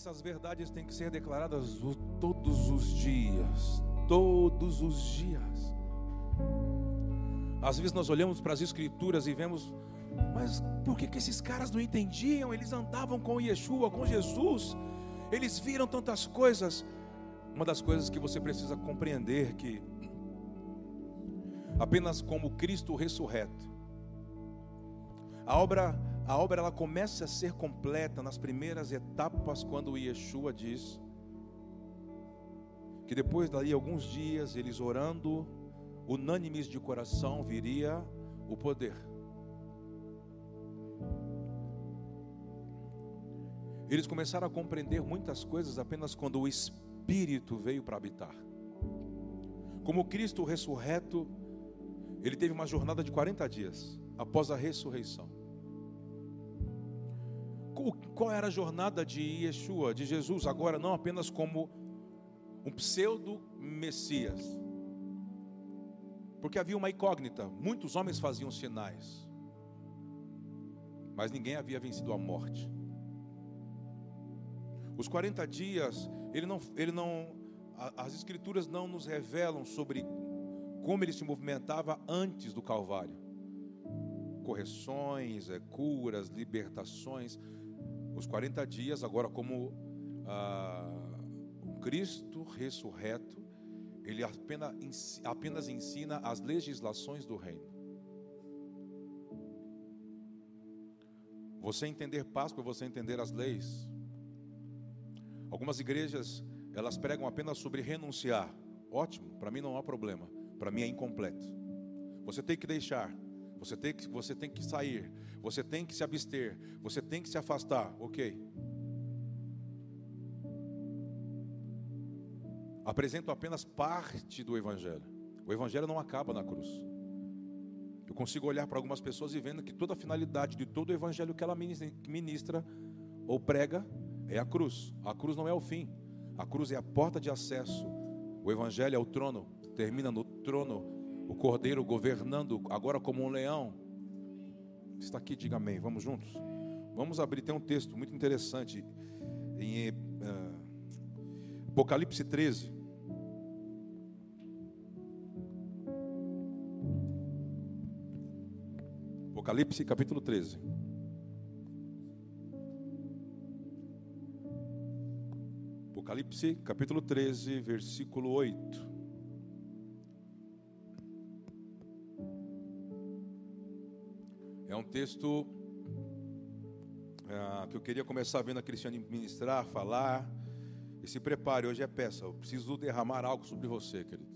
essas verdades têm que ser declaradas todos os dias. Todos os dias. Às vezes nós olhamos para as escrituras e vemos, mas por que, que esses caras não entendiam? Eles andavam com Yeshua, com Jesus, eles viram tantas coisas. Uma das coisas que você precisa compreender que apenas como Cristo ressurreto, a obra a obra ela começa a ser completa nas primeiras etapas quando Yeshua diz que depois dali alguns dias eles orando unânimes de coração viria o poder. Eles começaram a compreender muitas coisas apenas quando o Espírito veio para habitar. Como Cristo ressurreto, ele teve uma jornada de 40 dias após a ressurreição. Qual era a jornada de Yeshua, de Jesus, agora não apenas como um pseudo-messias, porque havia uma incógnita. Muitos homens faziam sinais, mas ninguém havia vencido a morte. Os 40 dias, ele não, ele não, as escrituras não nos revelam sobre como ele se movimentava antes do Calvário. Correções, é, curas, libertações. Os 40 dias, agora como ah, Cristo ressurreto, ele apenas, apenas ensina as legislações do reino. Você entender Páscoa, você entender as leis. Algumas igrejas, elas pregam apenas sobre renunciar. Ótimo, para mim não há problema. Para mim é incompleto. Você tem que deixar, você tem que, você tem que sair, você tem que se abster, você tem que se afastar. Ok. apresentam apenas parte do Evangelho. O Evangelho não acaba na cruz. Eu consigo olhar para algumas pessoas e vendo que toda a finalidade de todo o Evangelho que ela ministra ou prega é a cruz. A cruz não é o fim. A cruz é a porta de acesso. O Evangelho é o trono. Termina no trono. O cordeiro governando agora como um leão. Está aqui, diga amém. Vamos juntos? Vamos abrir. Tem um texto muito interessante em uh, Apocalipse 13. Apocalipse capítulo 13. Apocalipse capítulo 13, versículo 8. Texto é, que eu queria começar vendo a Cristiane ministrar, falar. E se prepare, hoje é peça. Eu preciso derramar algo sobre você, querido.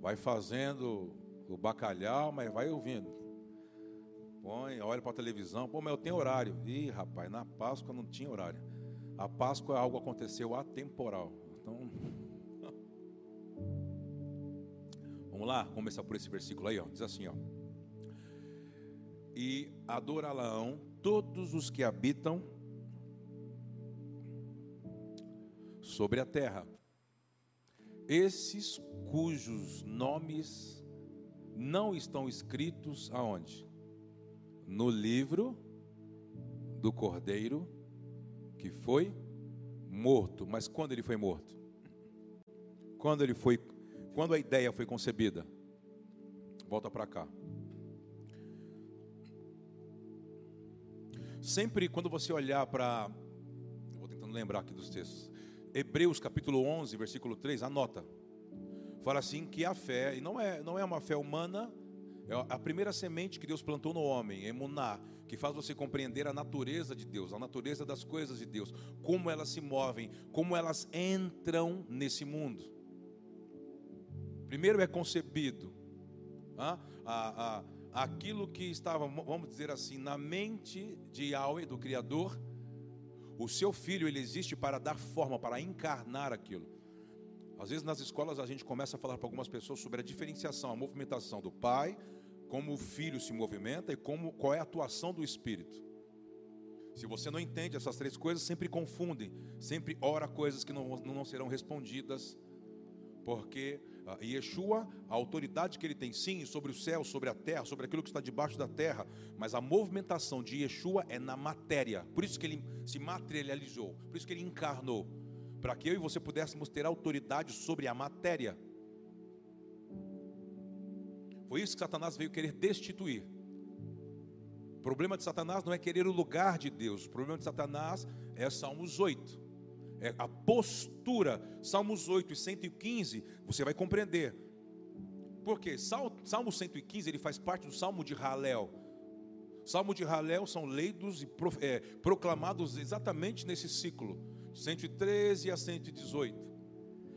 Vai fazendo o bacalhau, mas vai ouvindo. Põe, olha para a televisão. Pô, mas eu tenho horário. Ih, rapaz, na Páscoa não tinha horário. A Páscoa algo aconteceu atemporal. Então. Vamos lá, começar por esse versículo aí, ó. Diz assim, ó. E adorá-la-ão todos os que habitam sobre a terra. Esses cujos nomes não estão escritos aonde? No livro do Cordeiro que foi morto. Mas quando ele foi morto? Quando ele foi, quando a ideia foi concebida? Volta para cá. Sempre quando você olhar para. Vou tentando lembrar aqui dos textos. Hebreus capítulo 11, versículo 3, anota. Fala assim que a fé, e não é, não é uma fé humana, é a primeira semente que Deus plantou no homem, emuná, que faz você compreender a natureza de Deus, a natureza das coisas de Deus, como elas se movem, como elas entram nesse mundo. Primeiro é concebido. a, a aquilo que estava, vamos dizer assim, na mente de Yahweh, do Criador, o seu filho, ele existe para dar forma, para encarnar aquilo. Às vezes nas escolas a gente começa a falar para algumas pessoas sobre a diferenciação, a movimentação do pai, como o filho se movimenta e como, qual é a atuação do espírito. Se você não entende essas três coisas, sempre confundem, sempre ora coisas que não, não serão respondidas Porque uh, Yeshua, a autoridade que ele tem sim sobre o céu, sobre a terra, sobre aquilo que está debaixo da terra, mas a movimentação de Yeshua é na matéria. Por isso que ele se materializou, por isso que ele encarnou, para que eu e você pudéssemos ter autoridade sobre a matéria. Foi isso que Satanás veio querer destituir. O problema de Satanás não é querer o lugar de Deus, o problema de Satanás é Salmos 8 é a postura. Salmos 8 e 115, você vai compreender. Porque Salmo 115 ele faz parte do Salmo de Halel. Salmo de Halel são leitos e é, proclamados exatamente nesse ciclo, 113 a 118.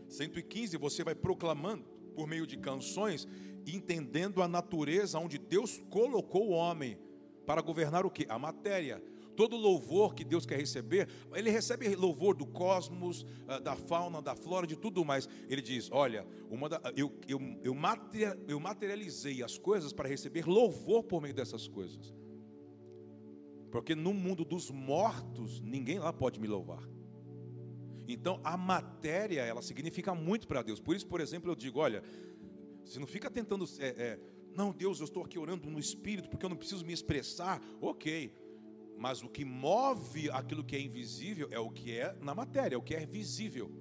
115 você vai proclamando por meio de canções, entendendo a natureza onde Deus colocou o homem para governar o que? A matéria. Todo louvor que Deus quer receber, Ele recebe louvor do cosmos, ah, da fauna, da flora, de tudo mais. Ele diz: Olha, da, eu, eu, eu, materializei as coisas para receber louvor por meio dessas coisas. Porque no mundo dos mortos, ninguém lá pode me louvar. Então a matéria, ela significa muito para Deus. Por isso, por exemplo, eu digo: olha, você não fica tentando. É, é, não, Deus, eu estou aqui orando no espírito porque eu não preciso me expressar. Ok, mas o que move aquilo que é invisível é o que é na matéria, é o que é visível.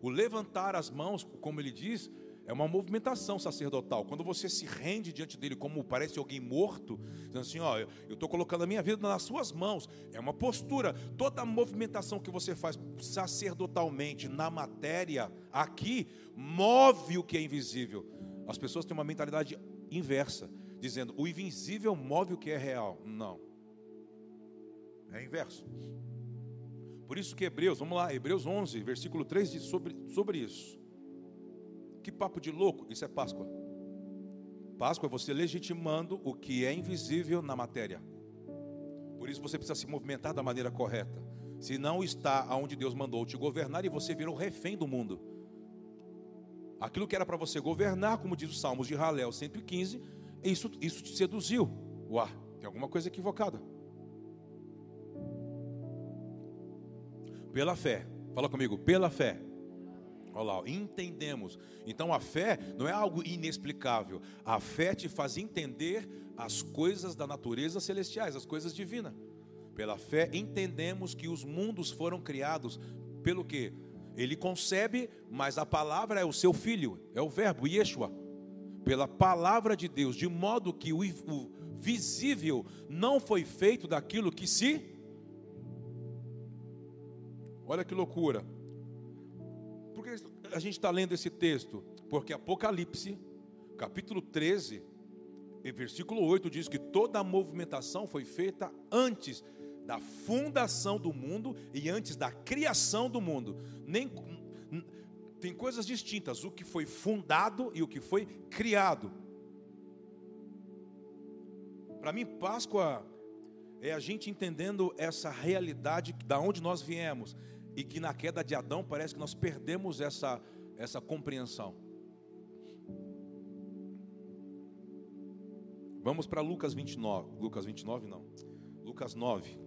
O levantar as mãos, como ele diz, é uma movimentação sacerdotal. Quando você se rende diante dele como parece alguém morto, dizendo assim: Ó, eu estou colocando a minha vida nas suas mãos. É uma postura. Toda movimentação que você faz sacerdotalmente na matéria, aqui, move o que é invisível. As pessoas têm uma mentalidade inversa, dizendo: o invisível move o que é real. Não. É inverso. Por isso que Hebreus, vamos lá, Hebreus 11, versículo 3 diz sobre, sobre isso. Que papo de louco, isso é Páscoa. Páscoa é você legitimando o que é invisível na matéria. Por isso você precisa se movimentar da maneira correta. Se não está aonde Deus mandou te governar e você virou refém do mundo. Aquilo que era para você governar, como diz o Salmos de Halel 115, isso, isso te seduziu. Uá, tem alguma coisa equivocada. Pela fé. Fala comigo, pela fé. Olha lá, entendemos. Então a fé não é algo inexplicável. A fé te faz entender as coisas da natureza celestiais, as coisas divinas. Pela fé entendemos que os mundos foram criados pelo que? Ele concebe, mas a palavra é o seu filho, é o verbo Yeshua. Pela palavra de Deus, de modo que o, visível não foi feito daquilo que se Olha que loucura. Por que a gente está lendo esse texto? Porque Apocalipse, capítulo 13, versículo 8, diz que toda a movimentação foi feita antes da fundação do mundo e antes da criação do mundo. Nem, tem coisas distintas, o que foi fundado e o que foi criado. Para mim, Páscoa é a gente entendendo essa realidade da onde nós viemos e que na queda de Adão parece que nós perdemos essa, essa compreensão. Vamos para Lucas 29. Lucas 29 não. Lucas 9.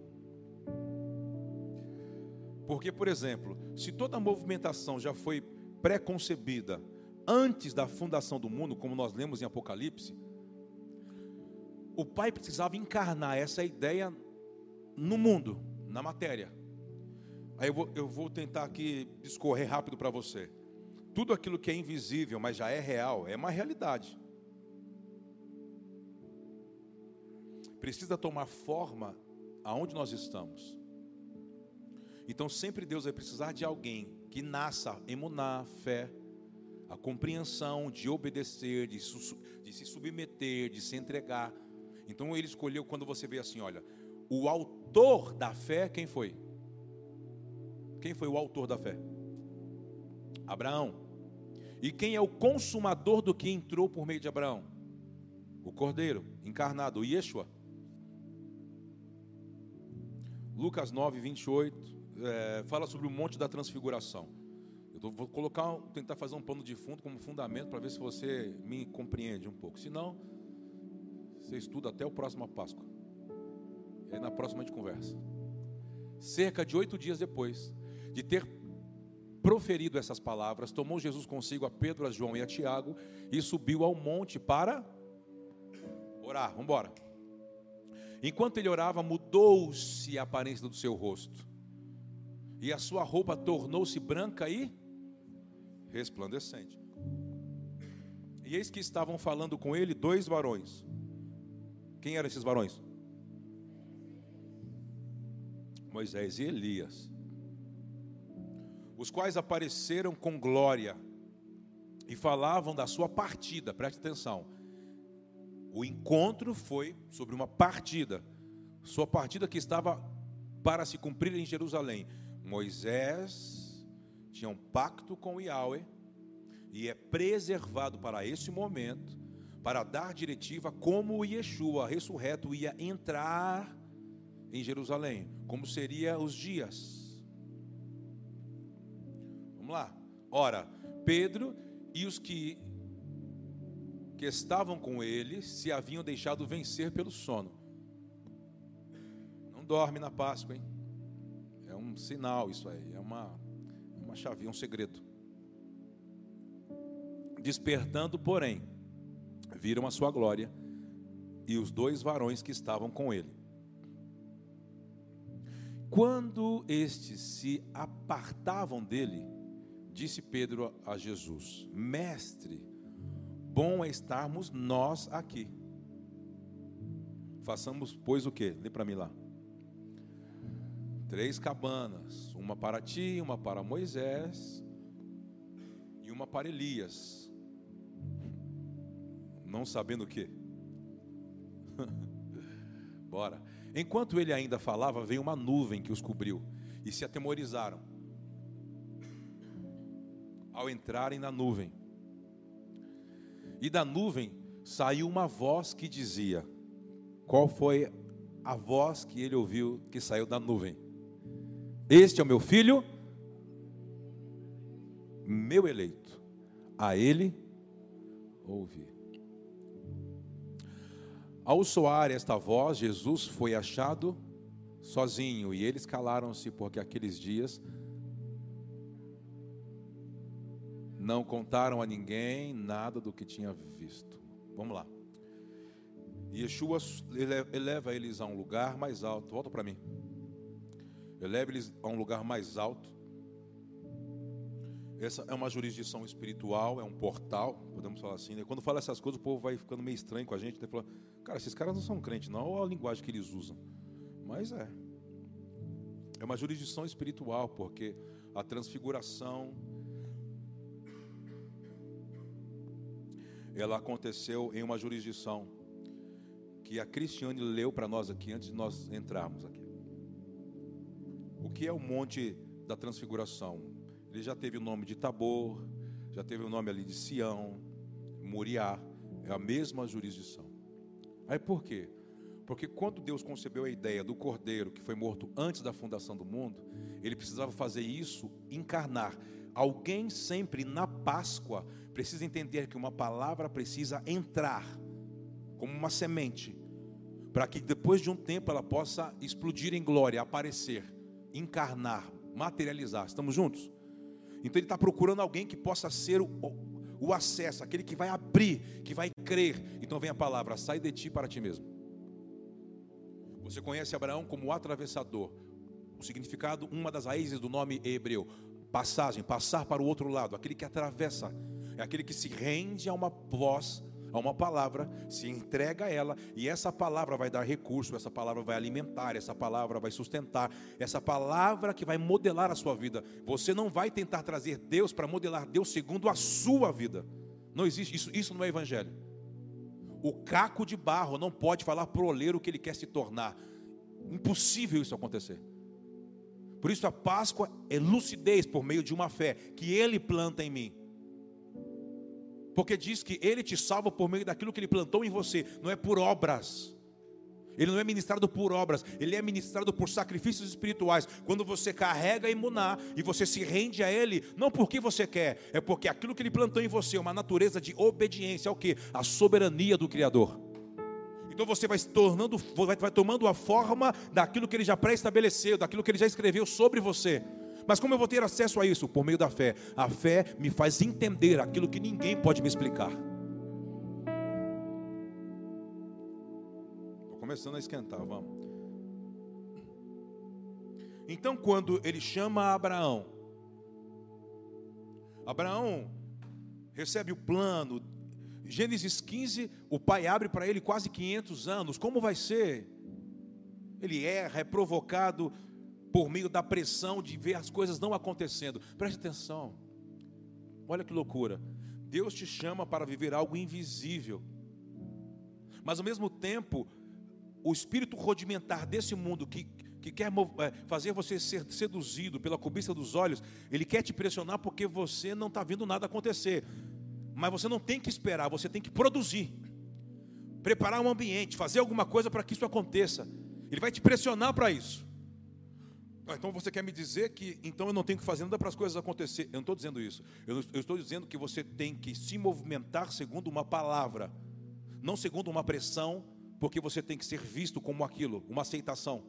Porque, por exemplo, se toda a movimentação já foi pré-concebida antes da fundação do mundo, como nós lemos em Apocalipse, o Pai precisava encarnar essa ideia no mundo, na matéria. Aí eu vou, eu vou tentar aqui discorrer rápido para você. Tudo aquilo que é invisível, mas já é real, é uma realidade. Precisa tomar forma aonde nós estamos. Então sempre Deus vai precisar de alguém que nasça emunar, fé, a compreensão de obedecer, de, de se submeter, de se entregar. Então ele escolheu quando você vê assim, olha, o autor da fé, quem foi? Quem foi o autor da fé? Abraão. E quem é o consumador do que entrou por meio de Abraão? O Cordeiro encarnado, o Yeshua. Lucas 9, 28, é, fala sobre o monte da transfiguração. Eu vou colocar, tentar fazer um pano de fundo como fundamento para ver se você me compreende um pouco. Se não, você estuda até o próximo Páscoa. Aí na próxima a gente conversa. Cerca de oito dias depois, de ter proferido essas palavras, tomou Jesus consigo a Pedro, a João e a Tiago e subiu ao monte para orar. Vamos embora. Enquanto ele orava, mudou-se a aparência do seu rosto, e a sua roupa tornou-se branca e resplandecente. E eis que estavam falando com ele dois varões. Quem eram esses varões? Moisés e Elias, os quais apareceram com glória e falavam da sua partida, preste atenção. O encontro foi sobre uma partida, sua partida que estava para se cumprir em Jerusalém. Moisés tinha um pacto com Yahweh e é preservado para esse momento, para dar diretiva como o Yeshua ressurreto ia entrar em Jerusalém, como seria os dias. Vamos lá. Ora, Pedro e os que que estavam com ele se haviam deixado vencer pelo sono. Não dorme na Páscoa, hein? É um sinal isso aí, é uma, uma chave, é um segredo. Despertando, porém, viram a sua glória e os dois varões que estavam com ele. Quando estes se apartavam dele, disse Pedro a Jesus: Mestre, bom é estarmos nós aqui. Façamos, pois, o que? Lê para mim lá. Três cabanas, uma para ti, uma para Moisés e uma para Elias. Não sabendo o que? Bora. Enquanto ele ainda falava, veio uma nuvem que os cobriu e se atemorizaram. Ao entrarem na nuvem, e da nuvem saiu uma voz que dizia: Qual foi a voz que ele ouviu que saiu da nuvem? Este é o meu filho, meu eleito, a ele ouvi. Ao soar esta voz, Jesus foi achado sozinho e eles calaram-se porque aqueles dias não contaram a ninguém nada do que tinha visto. Vamos lá. Yeshua eleva eles a um lugar mais alto. Volta para mim. Eleva eles a um lugar mais alto. Essa é uma jurisdição espiritual, é um portal, podemos falar assim. Né? Quando fala essas coisas, o povo vai ficando meio estranho com a gente. Né? Fala, cara, esses caras não são crentes, não. Olha a linguagem que eles usam. Mas é. É uma jurisdição espiritual, porque a transfiguração ela aconteceu em uma jurisdição que a Cristiane leu para nós aqui antes de nós entrarmos aqui. O que é o Monte da Transfiguração? Ele já teve o nome de Tabor, já teve o nome ali de Sião, Moriá, é a mesma jurisdição. Aí por quê? Porque quando Deus concebeu a ideia do cordeiro que foi morto antes da fundação do mundo, ele precisava fazer isso encarnar. Alguém sempre na Páscoa precisa entender que uma palavra precisa entrar como uma semente, para que depois de um tempo ela possa explodir em glória, aparecer, encarnar, materializar. Estamos juntos? Então ele está procurando alguém que possa ser o, o acesso, aquele que vai abrir, que vai crer. Então vem a palavra: sai de ti para ti mesmo. Você conhece Abraão como o atravessador. O significado, uma das raízes do nome hebreu, passagem, passar para o outro lado, aquele que atravessa é aquele que se rende a uma voz, a uma palavra, se entrega a ela, e essa palavra vai dar recurso, essa palavra vai alimentar, essa palavra vai sustentar, essa palavra que vai modelar a sua vida. Você não vai tentar trazer Deus para modelar Deus segundo a sua vida. Não existe isso, isso não é evangelho. O caco de barro não pode falar para o oleiro o que ele quer se tornar. Impossível isso acontecer. Por isso a Páscoa é lucidez por meio de uma fé que ele planta em mim. Porque diz que ele te salva por meio daquilo que ele plantou em você, não é por obras. Ele não é ministrado por obras, ele é ministrado por sacrifícios espirituais. Quando você carrega imunar e você se rende a ele, não porque você quer, é porque aquilo que ele plantou em você é uma natureza de obediência ao que? A soberania do Criador. Então você vai se tornando, vai, vai tomando a forma daquilo que ele já pré-estabeleceu, daquilo que ele já escreveu sobre você. Mas como eu vou ter acesso a isso? Por meio da fé. A fé me faz entender aquilo que ninguém pode me explicar. Estou começando a esquentar, vamos. Então, quando ele chama Abraão, Abraão recebe o plano. Gênesis 15, o pai abre para ele quase 500 anos. Como vai ser? Ele erra, é provocado por meio da pressão de ver as coisas não acontecendo. Preste atenção. Olha que loucura. Deus te chama para viver algo invisível. Mas ao mesmo tempo, o espírito rudimentar desse mundo que, que quer é, fazer você ser seduzido pela cobiça dos olhos, ele quer te pressionar porque você não está vendo nada acontecer. Mas você não tem que esperar, você tem que produzir, preparar um ambiente, fazer alguma coisa para que isso aconteça. Ele vai te pressionar para isso. Ah, então você quer me dizer que então eu não tenho que fazer nada para as coisas acontecer? Eu não estou dizendo isso. Eu, eu estou dizendo que você tem que se movimentar segundo uma palavra, não segundo uma pressão, porque você tem que ser visto como aquilo, uma aceitação,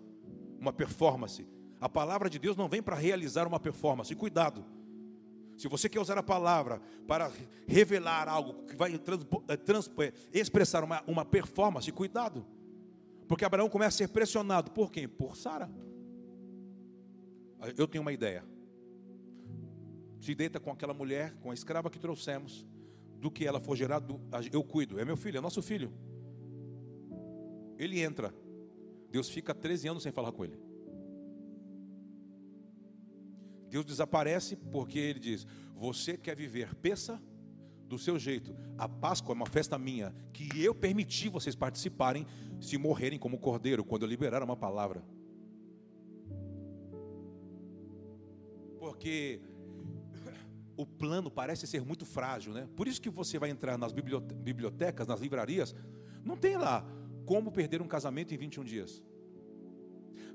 uma performance. A palavra de Deus não vem para realizar uma performance. Cuidado. Se você quer usar a palavra para revelar algo que vai trans, eh, eh, expressar uma, uma performance, cuidado. Porque Abraão começa a ser pressionado. Por quem? Por Sara. Eu tenho uma ideia. Se deita com aquela mulher, com a escrava que trouxemos, do que ela for gerado, eu cuido. É meu filho, é nosso filho. Ele entra. Deus fica 13 anos sem falar com ele. Deus desaparece porque ele diz: Você quer viver, peça do seu jeito. A Páscoa é uma festa minha, que eu permiti vocês participarem, se morrerem como cordeiro, quando eu liberar uma palavra. Porque o plano parece ser muito frágil, né? Por isso que você vai entrar nas bibliotecas, nas livrarias, não tem lá como perder um casamento em 21 dias.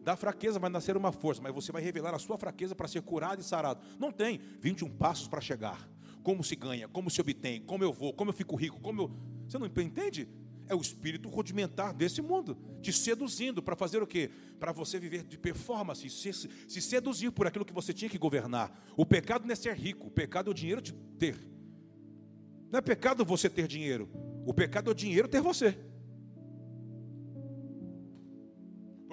Da fraqueza vai nascer uma força, mas você vai revelar a sua fraqueza para ser curado e sarado. Não tem 21 passos para chegar. Como se ganha, como se obtém, como eu vou, como eu fico rico, como eu. Você não entende? É o espírito rudimentar desse mundo, te seduzindo para fazer o quê? Para você viver de performance, se, se seduzir por aquilo que você tinha que governar. O pecado não é ser rico, o pecado é o dinheiro de ter. Não é pecado você ter dinheiro, o pecado é o dinheiro ter você.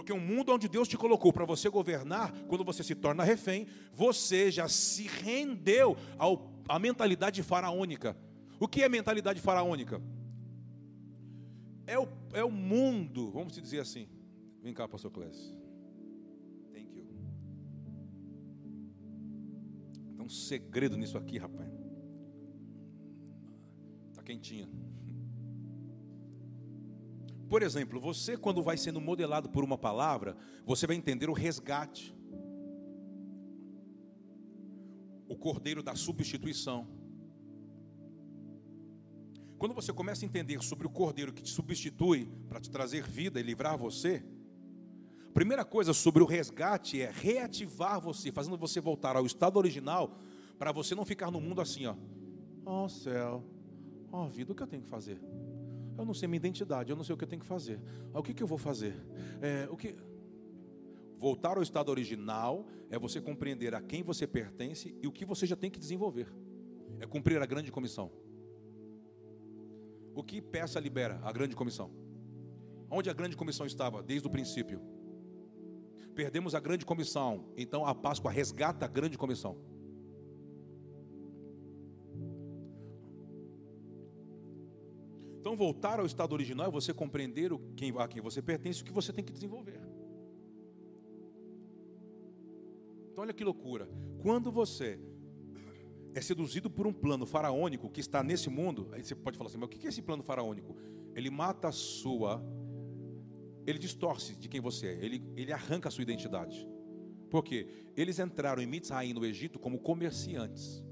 Porque um mundo onde Deus te colocou para você governar, quando você se torna refém, você já se rendeu ao, à mentalidade faraônica. O que é mentalidade faraônica? É o, é o mundo, vamos dizer assim. Vem cá, pastor Clécio. Thank you. Tem um segredo nisso aqui, rapaz. Está quentinha. Por exemplo, você quando vai sendo modelado por uma palavra, você vai entender o resgate. O cordeiro da substituição. Quando você começa a entender sobre o cordeiro que te substitui para te trazer vida e livrar você, a primeira coisa sobre o resgate é reativar você, fazendo você voltar ao estado original, para você não ficar no mundo assim, ó. Oh, céu, oh, vida, o que eu tenho que fazer? Eu não sei minha identidade, eu não sei o que eu tenho que fazer. O que, que eu vou fazer? É, o que... Voltar ao estado original é você compreender a quem você pertence e o que você já tem que desenvolver. É cumprir a grande comissão. O que peça libera? A grande comissão. Onde a grande comissão estava? Desde o princípio. Perdemos a grande comissão, então a Páscoa resgata a grande comissão. Então, voltar ao estado original é você compreender quem, a quem você pertence e o que você tem que desenvolver. Então, olha que loucura. Quando você é seduzido por um plano faraônico que está nesse mundo, aí você pode falar assim, mas o que é esse plano faraônico? Ele mata a sua, ele distorce de quem você é, ele, ele arranca a sua identidade. Por quê? Eles entraram em Mitzrayim, no Egito, como comerciantes.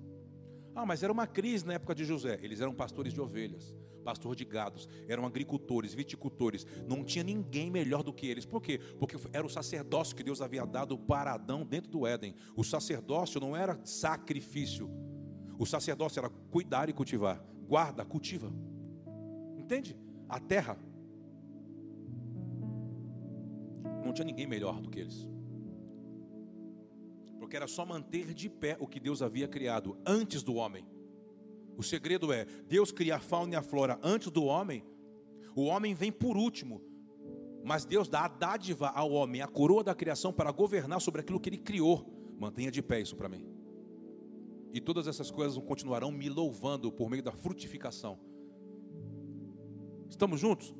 Ah, mas era uma crise na época de José. Eles eram pastores de ovelhas, pastor de gados, eram agricultores, viticultores. Não tinha ninguém melhor do que eles. Por quê? Porque era o sacerdócio que Deus havia dado para Adão dentro do Éden. O sacerdócio não era sacrifício. O sacerdócio era cuidar e cultivar. Guarda, cultiva. Entende? A terra. Não tinha ninguém melhor do que eles. porque era só manter de pé o que Deus havia criado antes do homem. O segredo é: Deus cria a fauna e a flora antes do homem, o homem vem por último, mas Deus dá a dádiva ao homem, a coroa da criação, para governar sobre aquilo que ele criou. Mantenha de pé isso para mim. E todas essas coisas continuarão me louvando por meio da frutificação. Estamos juntos?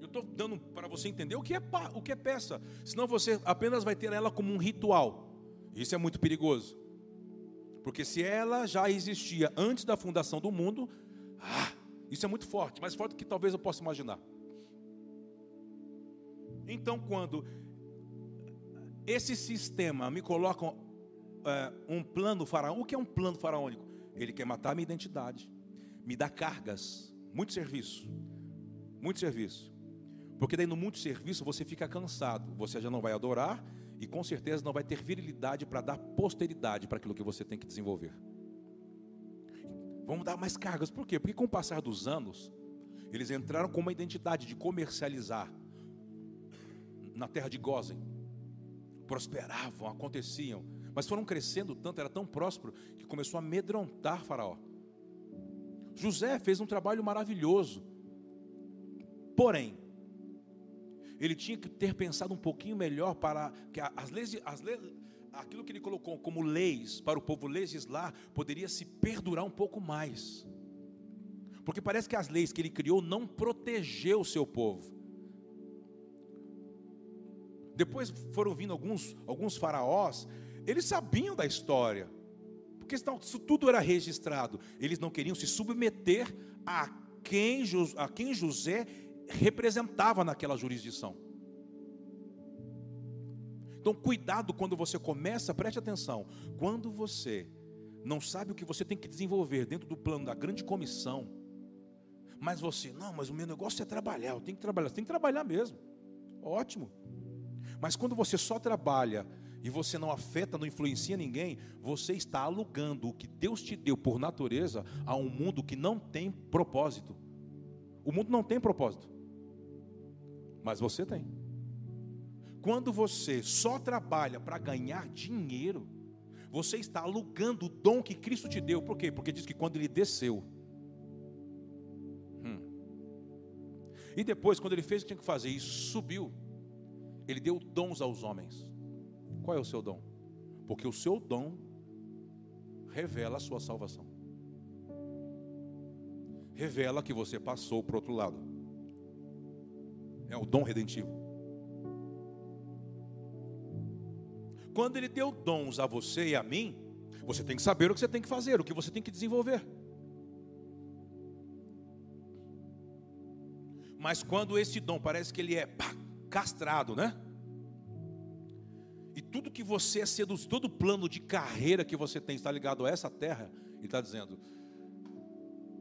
Eu estou dando para você entender o que, é, o que é peça, senão você apenas vai ter ela como um ritual. Isso é muito perigoso. Porque se ela já existia antes da fundação do mundo, ah, isso é muito forte, mais forte do que talvez eu possa imaginar. Então, quando esse sistema me coloca é, um plano faraônico, o que é um plano faraônico? Ele quer matar a minha identidade, me dá cargas, muito serviço, muito serviço. Porque daí no muito serviço você fica cansado, você já não vai adorar e com certeza não vai ter virilidade para dar posteridade para aquilo que você tem que desenvolver. Vamos dar mais cargas, por quê? Porque com o passar dos anos, eles entraram com uma identidade de comercializar na terra de Gozen, prosperavam, aconteciam, mas foram crescendo tanto, era tão próspero, que começou a amedrontar Faraó. José fez um trabalho maravilhoso, porém, ele tinha que ter pensado um pouquinho melhor para que as leis, as leis, aquilo que ele colocou como leis para o povo legislar poderia se perdurar um pouco mais. Porque parece que as leis que ele criou não protegeu o seu povo. Depois foram vindo alguns, alguns faraós, eles sabiam da história, porque isso tudo era registrado. Eles não queriam se submeter a quem, a quem José representava naquela jurisdição. Então, cuidado quando você começa, preste atenção. Quando você não sabe o que você tem que desenvolver dentro do plano da grande comissão, mas você, não, mas o meu negócio é trabalhar, eu tenho que trabalhar, você tem que trabalhar mesmo. Ótimo. Mas quando você só trabalha e você não afeta, não influencia ninguém, você está alugando o que Deus te deu por natureza a um mundo que não tem propósito. O mundo não tem propósito, mas você tem. Quando você só trabalha para ganhar dinheiro, você está alugando o dom que Cristo te deu. Por quê? Porque diz que quando ele desceu, hum, e depois, quando ele fez o que tinha que fazer e subiu, ele deu dons aos homens. Qual é o seu dom? Porque o seu dom revela a sua salvação. Revela que você passou para o outro lado. É o dom redentivo. Quando ele deu dons a você e a mim, você tem que saber o que você tem que fazer, o que você tem que desenvolver. Mas quando esse dom parece que ele é pá, castrado, né? E tudo que você é seduzido, todo plano de carreira que você tem está ligado a essa terra, e está dizendo: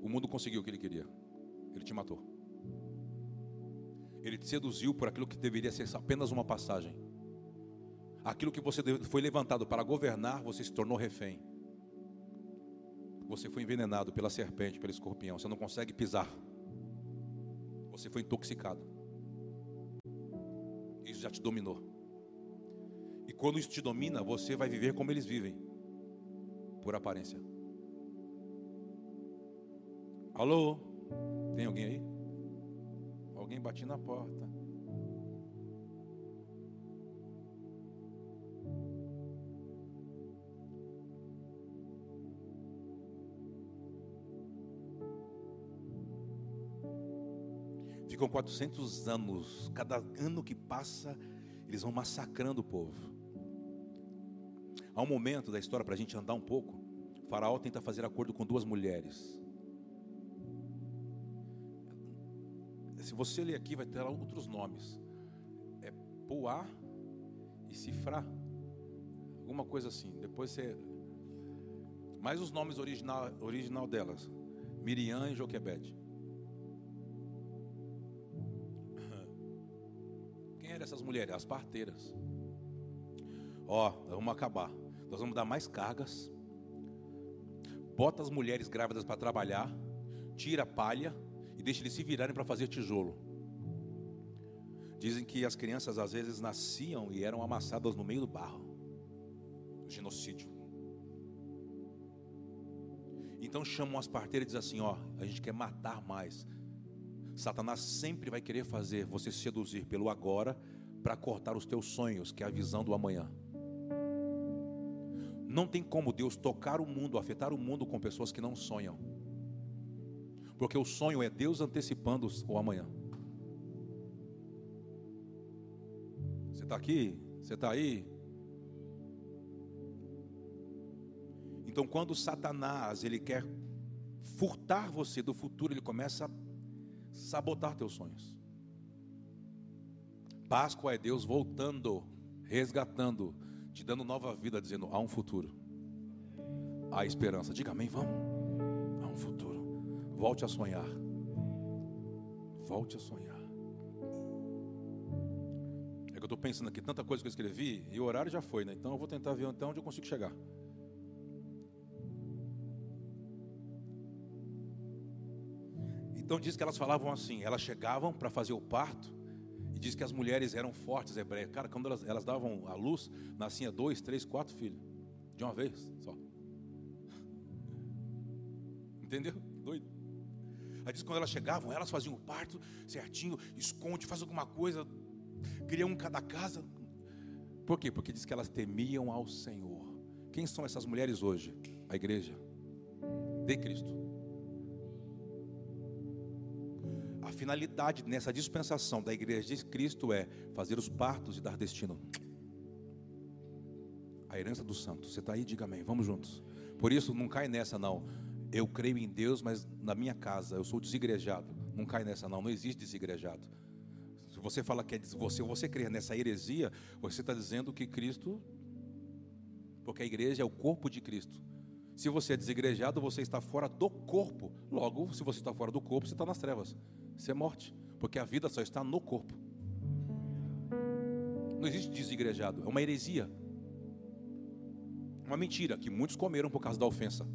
o mundo conseguiu o que ele queria, ele te matou. Ele te seduziu por aquilo que deveria ser apenas uma passagem. Aquilo que você foi levantado para governar, você se tornou refém. Você foi envenenado pela serpente, pelo escorpião. Você não consegue pisar. Você foi intoxicado. Isso já te dominou. E quando isso te domina, você vai viver como eles vivem, por aparência. Alô? Tem alguém aí? Alguém bate na porta. Ficam 400 anos, cada ano que passa, eles vão massacrando o povo. Há um momento da história para a gente andar um pouco. O faraó tenta fazer acordo com duas mulheres. Se você ler aqui, vai ter outros nomes. É Poá e Cifra. Alguma coisa assim. Depois você. Mais os nomes original, original delas: Miriam e Joquebede. essas mulheres? As parteiras. Ó, vamos acabar. Nós vamos dar mais cargas. Bota as mulheres grávidas para trabalhar. Tira a palha e deixa eles se virarem para fazer tijolo. Dizem que as crianças às vezes nasciam e eram amassadas no meio do barro. genocídio. Então chamam as parteiras e dizem assim: ó, a gente quer matar mais. Satanás sempre vai querer fazer você seduzir pelo agora para cortar os teus sonhos, que é a visão do amanhã. Não tem como Deus tocar o mundo, afetar o mundo com pessoas que não sonham. Porque o sonho é Deus antecipando o amanhã. Você está aqui? Você está aí? Então, quando Satanás ele quer furtar você do futuro, ele começa a sabotar teus sonhos. Páscoa é Deus voltando, resgatando, te dando nova vida, dizendo: há um futuro, há esperança. Diga amém, vamos. Há um futuro. Volte a sonhar. Volte a sonhar. É que eu estou pensando aqui, tanta coisa que eu escrevi, e o horário já foi, né? Então eu vou tentar ver até onde eu consigo chegar. Então diz que elas falavam assim, elas chegavam para fazer o parto e diz que as mulheres eram fortes hebreias. Cara, quando elas, elas davam a luz, nascia dois, três, quatro filhos de uma vez só. Entendeu? Doido. Aí diz que quando elas chegavam, elas faziam o parto certinho, esconde, faz alguma coisa, cria um cada casa. Por quê? Porque diz que elas temiam ao Senhor. Quem são essas mulheres hoje? A igreja de Cristo. A finalidade nessa dispensação da igreja de Cristo é fazer os partos e dar destino. A herança do santo. Você está aí? Diga amém. Vamos juntos. Por isso, não cai nessa, não. Eu creio em Deus, mas na minha casa eu sou desigrejado. Não cai nessa, não. Não existe desigrejado. Se você fala que é você, você crê nessa heresia, você está dizendo que Cristo, porque a igreja é o corpo de Cristo. Se você é desigrejado, você está fora do corpo. Logo, se você está fora do corpo, você está nas trevas. Isso é morte, porque a vida só está no corpo. Não existe desigrejado, é uma heresia. Uma mentira que muitos comeram por causa da ofensa.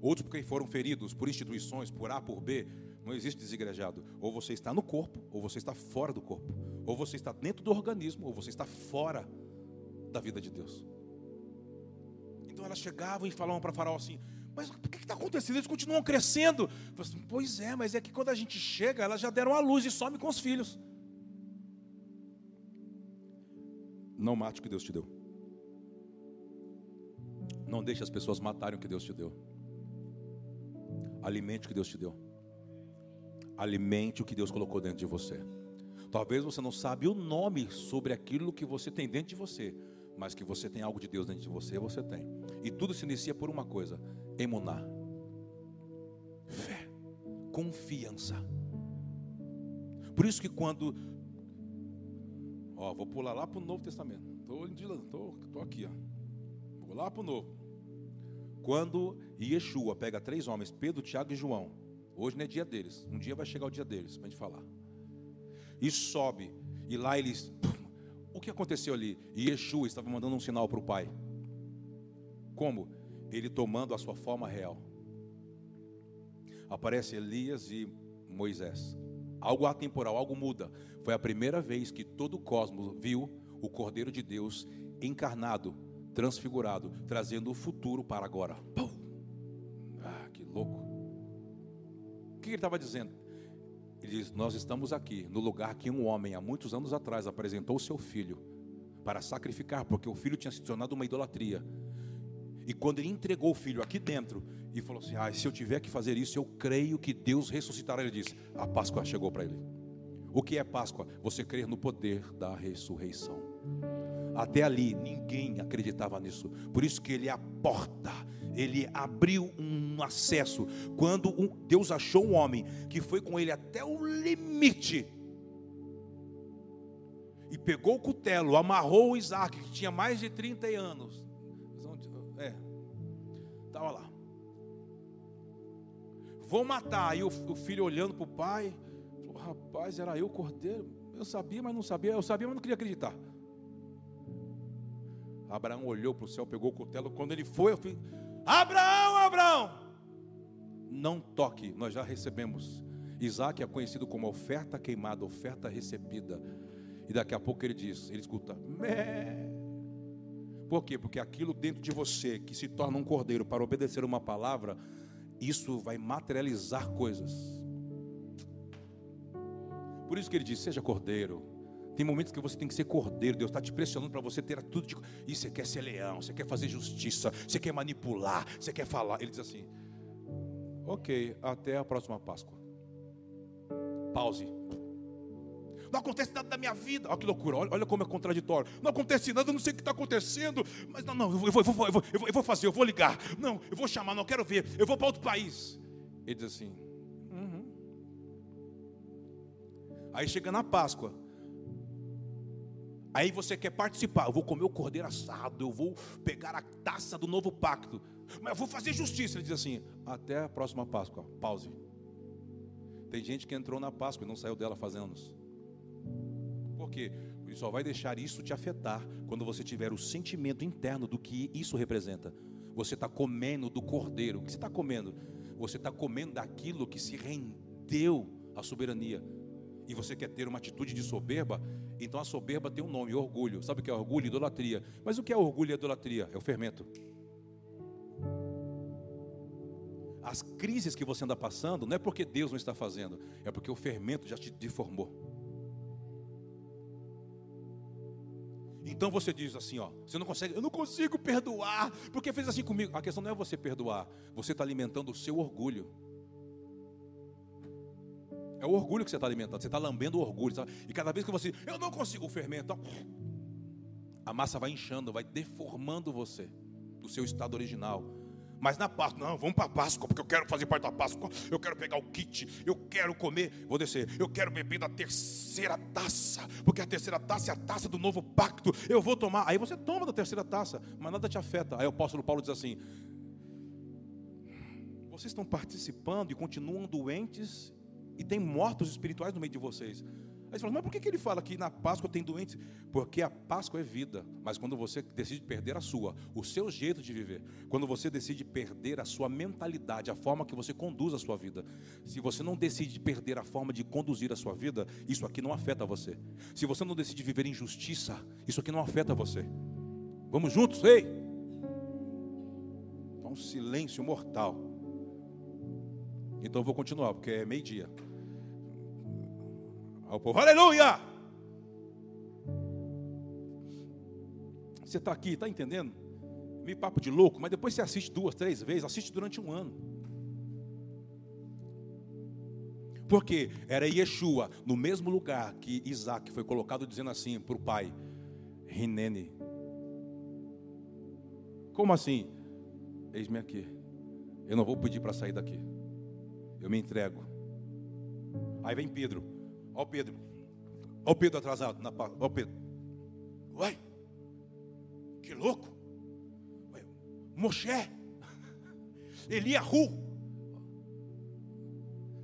Outros porque foram feridos por instituições, por A, por B. Não existe desigrejado. Ou você está no corpo, ou você está fora do corpo. Ou você está dentro do organismo, ou você está fora da vida de Deus. Então elas chegavam e falavam para Faraó assim: mas o que está acontecendo? Eles continuam crescendo. Assim, pois é, mas é que quando a gente chega, elas já deram a luz e some com os filhos. Não mate o que Deus te deu. Não deixe as pessoas matarem o que Deus te deu. Alimente o que Deus te deu. Alimente o que Deus colocou dentro de você. Talvez você não sabe o nome sobre aquilo que você tem dentro de você, mas que você tem algo de Deus dentro de você, você tem. E tudo se inicia por uma coisa: emunar. Fé, confiança. Por isso que quando ó, vou pular lá para o Novo Testamento. Estou tô, aqui, ó. Vou lá para o Novo. Quando Yeshua pega três homens, Pedro, Tiago e João. Hoje não é dia deles. Um dia vai chegar o dia deles, para a gente falar. E sobe. E lá eles. O que aconteceu ali? Yeshua estava mandando um sinal para o Pai. Como? Ele tomando a sua forma real. Aparece Elias e Moisés. Algo atemporal, algo muda. Foi a primeira vez que todo o cosmos viu o Cordeiro de Deus encarnado, transfigurado, trazendo o futuro para agora. Pum! Ah, que louco. O que ele estava dizendo? Ele diz: Nós estamos aqui no lugar que um homem, há muitos anos atrás, apresentou seu filho para sacrificar, porque o filho tinha se tornado uma idolatria. E quando ele entregou o filho aqui dentro e falou assim: ah, se eu tiver que fazer isso, eu creio que Deus ressuscitará. Ele disse: a Páscoa chegou para ele. O que é Páscoa? Você crer no poder da ressurreição. Até ali ninguém acreditava nisso. Por isso que ele é a porta. Ele abriu um acesso. Quando Deus achou um homem que foi com ele até o limite. E pegou o cutelo, amarrou o Isaac, que tinha mais de 30 anos. É. Estava lá. Vou matar. O, o filho olhando para o pai. Falou, rapaz, era eu o cordeiro. Eu sabia, mas não sabia. Eu sabia, mas não queria acreditar. Abraão olhou para o céu, pegou o cutelo. Quando ele foi, eu Abraão, Abraão, não toque, nós já recebemos. Isaac é conhecido como oferta queimada, oferta recebida. E daqui a pouco ele diz: Ele escuta, Mé. Por quê? Porque aquilo dentro de você que se torna um cordeiro para obedecer uma palavra, isso vai materializar coisas. Por isso que ele diz: seja cordeiro. Tem momentos que você tem que ser cordeiro, Deus está te pressionando para você ter tudo de. E você quer ser leão, você quer fazer justiça, você quer manipular, você quer falar. Ele diz assim: Ok, até a próxima Páscoa. Pause. Não acontece nada na minha vida. Olha que loucura, olha, olha como é contraditório. Não acontece nada, eu não sei o que está acontecendo. Mas não, não, eu vou, eu, vou, eu, vou, eu vou fazer, eu vou ligar. Não, eu vou chamar, não quero ver. Eu vou para outro país. Ele diz assim. Uhum. Aí chega na Páscoa. Aí você quer participar. Eu vou comer o cordeiro assado. Eu vou pegar a taça do novo pacto. Mas eu vou fazer justiça. Ele diz assim: até a próxima Páscoa. Pause. Tem gente que entrou na Páscoa e não saiu dela faz anos. Por quê? Ele só vai deixar isso te afetar quando você tiver o sentimento interno do que isso representa. Você está comendo do cordeiro. O que você está comendo? Você está comendo daquilo que se rendeu à soberania. E você quer ter uma atitude de soberba? Então a soberba tem um nome, orgulho. Sabe o que é orgulho? Idolatria. Mas o que é orgulho e idolatria? É o fermento. As crises que você anda passando não é porque Deus não está fazendo, é porque o fermento já te deformou. Então você diz assim, ó, você não consegue, eu não consigo perdoar, porque fez assim comigo. A questão não é você perdoar, você está alimentando o seu orgulho. É o orgulho que você está alimentando, você está lambendo o orgulho. E cada vez que você, eu não consigo, o fermento, a massa vai inchando, vai deformando você do seu estado original. Mas na Páscoa, não, vamos para a Páscoa, porque eu quero fazer parte da Páscoa, eu quero pegar o kit, eu quero comer, vou descer, eu quero beber da terceira taça, porque a terceira taça é a taça do novo pacto, eu vou tomar. Aí você toma da terceira taça, mas nada te afeta. Aí o apóstolo Paulo diz assim: vocês estão participando e continuam doentes e tem mortos espirituais no meio de vocês. Aí você fala, mas por que ele fala que na Páscoa tem doentes? Porque a Páscoa é vida, mas quando você decide perder a sua, o seu jeito de viver, quando você decide perder a sua mentalidade, a forma que você conduz a sua vida, se você não decide perder a forma de conduzir a sua vida, isso aqui não afeta você. Se você não decide viver em justiça, isso aqui não afeta você. Vamos juntos, ei! Tá um silêncio mortal. Então eu vou continuar, porque é meio-dia. Ao povo, aleluia! Você está aqui, está entendendo? Meio papo de louco, mas depois você assiste duas, três vezes, assiste durante um ano. Porque era Yeshua, no mesmo lugar que Isaac foi colocado, dizendo assim para o pai: Rinene. Como assim? Eis-me aqui. Eu não vou pedir para sair daqui. Eu me entrego. Aí vem Pedro. Olha o Pedro. Olha o Pedro atrasado. Na, olha o Pedro. Uai, que louco. Uai, Moshe. Eliahu.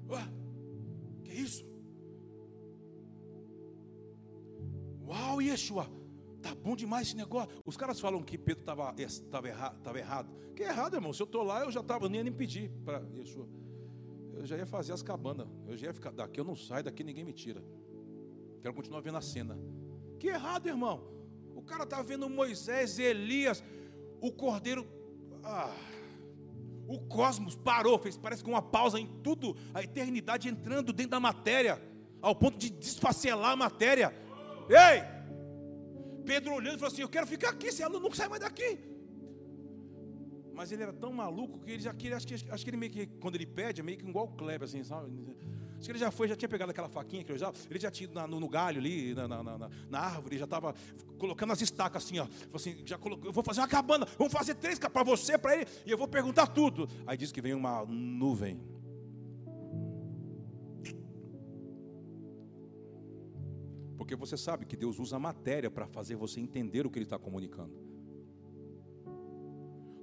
Uai, que isso? Uau, Yeshua. Tá bom demais esse negócio. Os caras falam que Pedro estava tava errado, tava errado. Que é errado, irmão. Se eu estou lá, eu já estava, nem ia nem pedir para Yeshua eu já ia fazer as cabanas. Eu já ia ficar, daqui eu não saio, daqui ninguém me tira. Quero continuar vendo a cena. Que errado, irmão. O cara está vendo Moisés, Elias, o cordeiro. Ah, o cosmos parou, fez parece que uma pausa em tudo, a eternidade entrando dentro da matéria, ao ponto de desfacelar a matéria. Ei! Pedro olhando e falou assim: Eu quero ficar aqui, esse aluno não sai mais daqui. Mas ele era tão maluco que ele já queria, acho que, acho que ele meio que, quando ele pede, é meio que igual o Kleber, assim, sabe? Acho que ele já foi, já tinha pegado aquela faquinha que já, ele já tinha no, no galho ali, na, na, na, na árvore, já estava colocando as estacas assim, ó. Assim, já colocou, eu vou fazer uma cabana, vamos fazer três para você, para ele, e eu vou perguntar tudo. Aí diz que vem uma nuvem. Porque você sabe que Deus usa a matéria para fazer você entender o que Ele está comunicando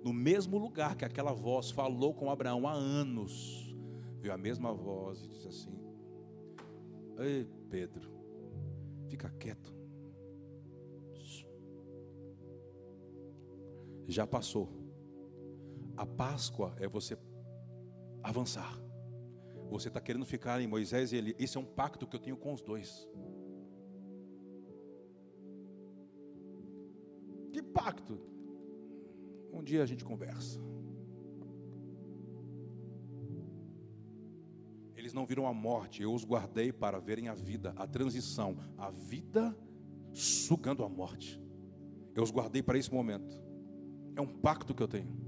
no mesmo lugar que aquela voz falou com Abraão há anos, veio a mesma voz e disse assim: Ei, Pedro, fica quieto. Já passou. A Páscoa é você avançar. Você está querendo ficar em Moisés e ele. Isso é um pacto que eu tenho com os dois. Que pacto? Um dia a gente conversa. Eles não viram a morte, eu os guardei para verem a vida, a transição, a vida sugando a morte. Eu os guardei para esse momento. É um pacto que eu tenho.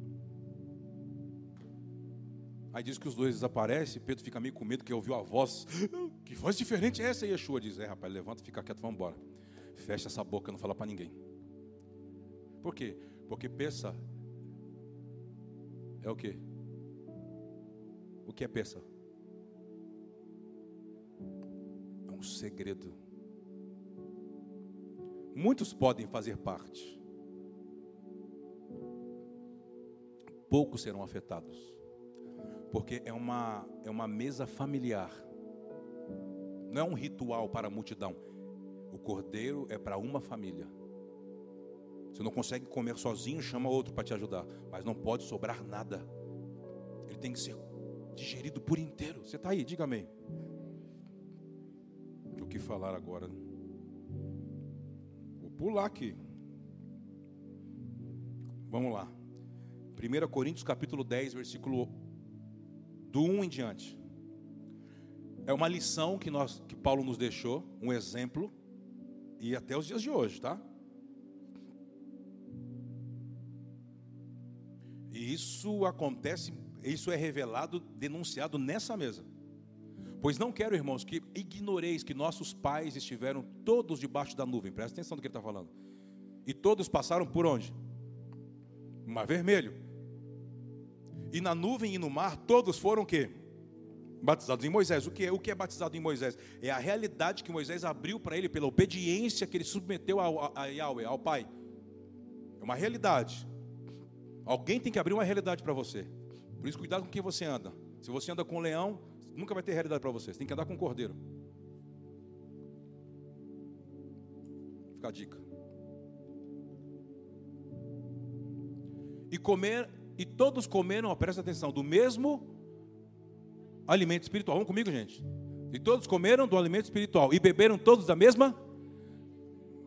Aí diz que os dois desaparecem, Pedro fica meio com medo que ouviu a voz. Que voz diferente é essa? E Yeshua diz: É, rapaz, levanta, fica quieto, vamos embora. Fecha essa boca, não fala para ninguém. Por quê? Porque pensa é o que? O que é pensa? É um segredo. Muitos podem fazer parte, poucos serão afetados porque é uma, é uma mesa familiar, não é um ritual para a multidão. O cordeiro é para uma família. Você não consegue comer sozinho, chama outro para te ajudar, mas não pode sobrar nada. Ele tem que ser digerido por inteiro. Você está aí, diga amém. O que falar agora? Vou pular aqui. Vamos lá. 1 Coríntios capítulo 10, versículo do 1 em diante. É uma lição que, nós, que Paulo nos deixou, um exemplo, e até os dias de hoje, tá? Isso acontece, isso é revelado, denunciado nessa mesa. Pois não quero, irmãos, que ignoreis que nossos pais estiveram todos debaixo da nuvem. Presta atenção no que ele está falando. E todos passaram por onde? Mar Vermelho. E na nuvem e no mar, todos foram o quê? Batizados em Moisés. O que é, o que é batizado em Moisés? É a realidade que Moisés abriu para ele pela obediência que ele submeteu ao, a, a Yahweh, ao Pai. É uma realidade. Alguém tem que abrir uma realidade para você. Por isso, cuidado com quem você anda. Se você anda com um leão, nunca vai ter realidade para você. Você tem que andar com um cordeiro. Fica a dica. E comer e todos comeram, presta atenção, do mesmo alimento espiritual. Vamos comigo, gente? E todos comeram do alimento espiritual e beberam todos da mesma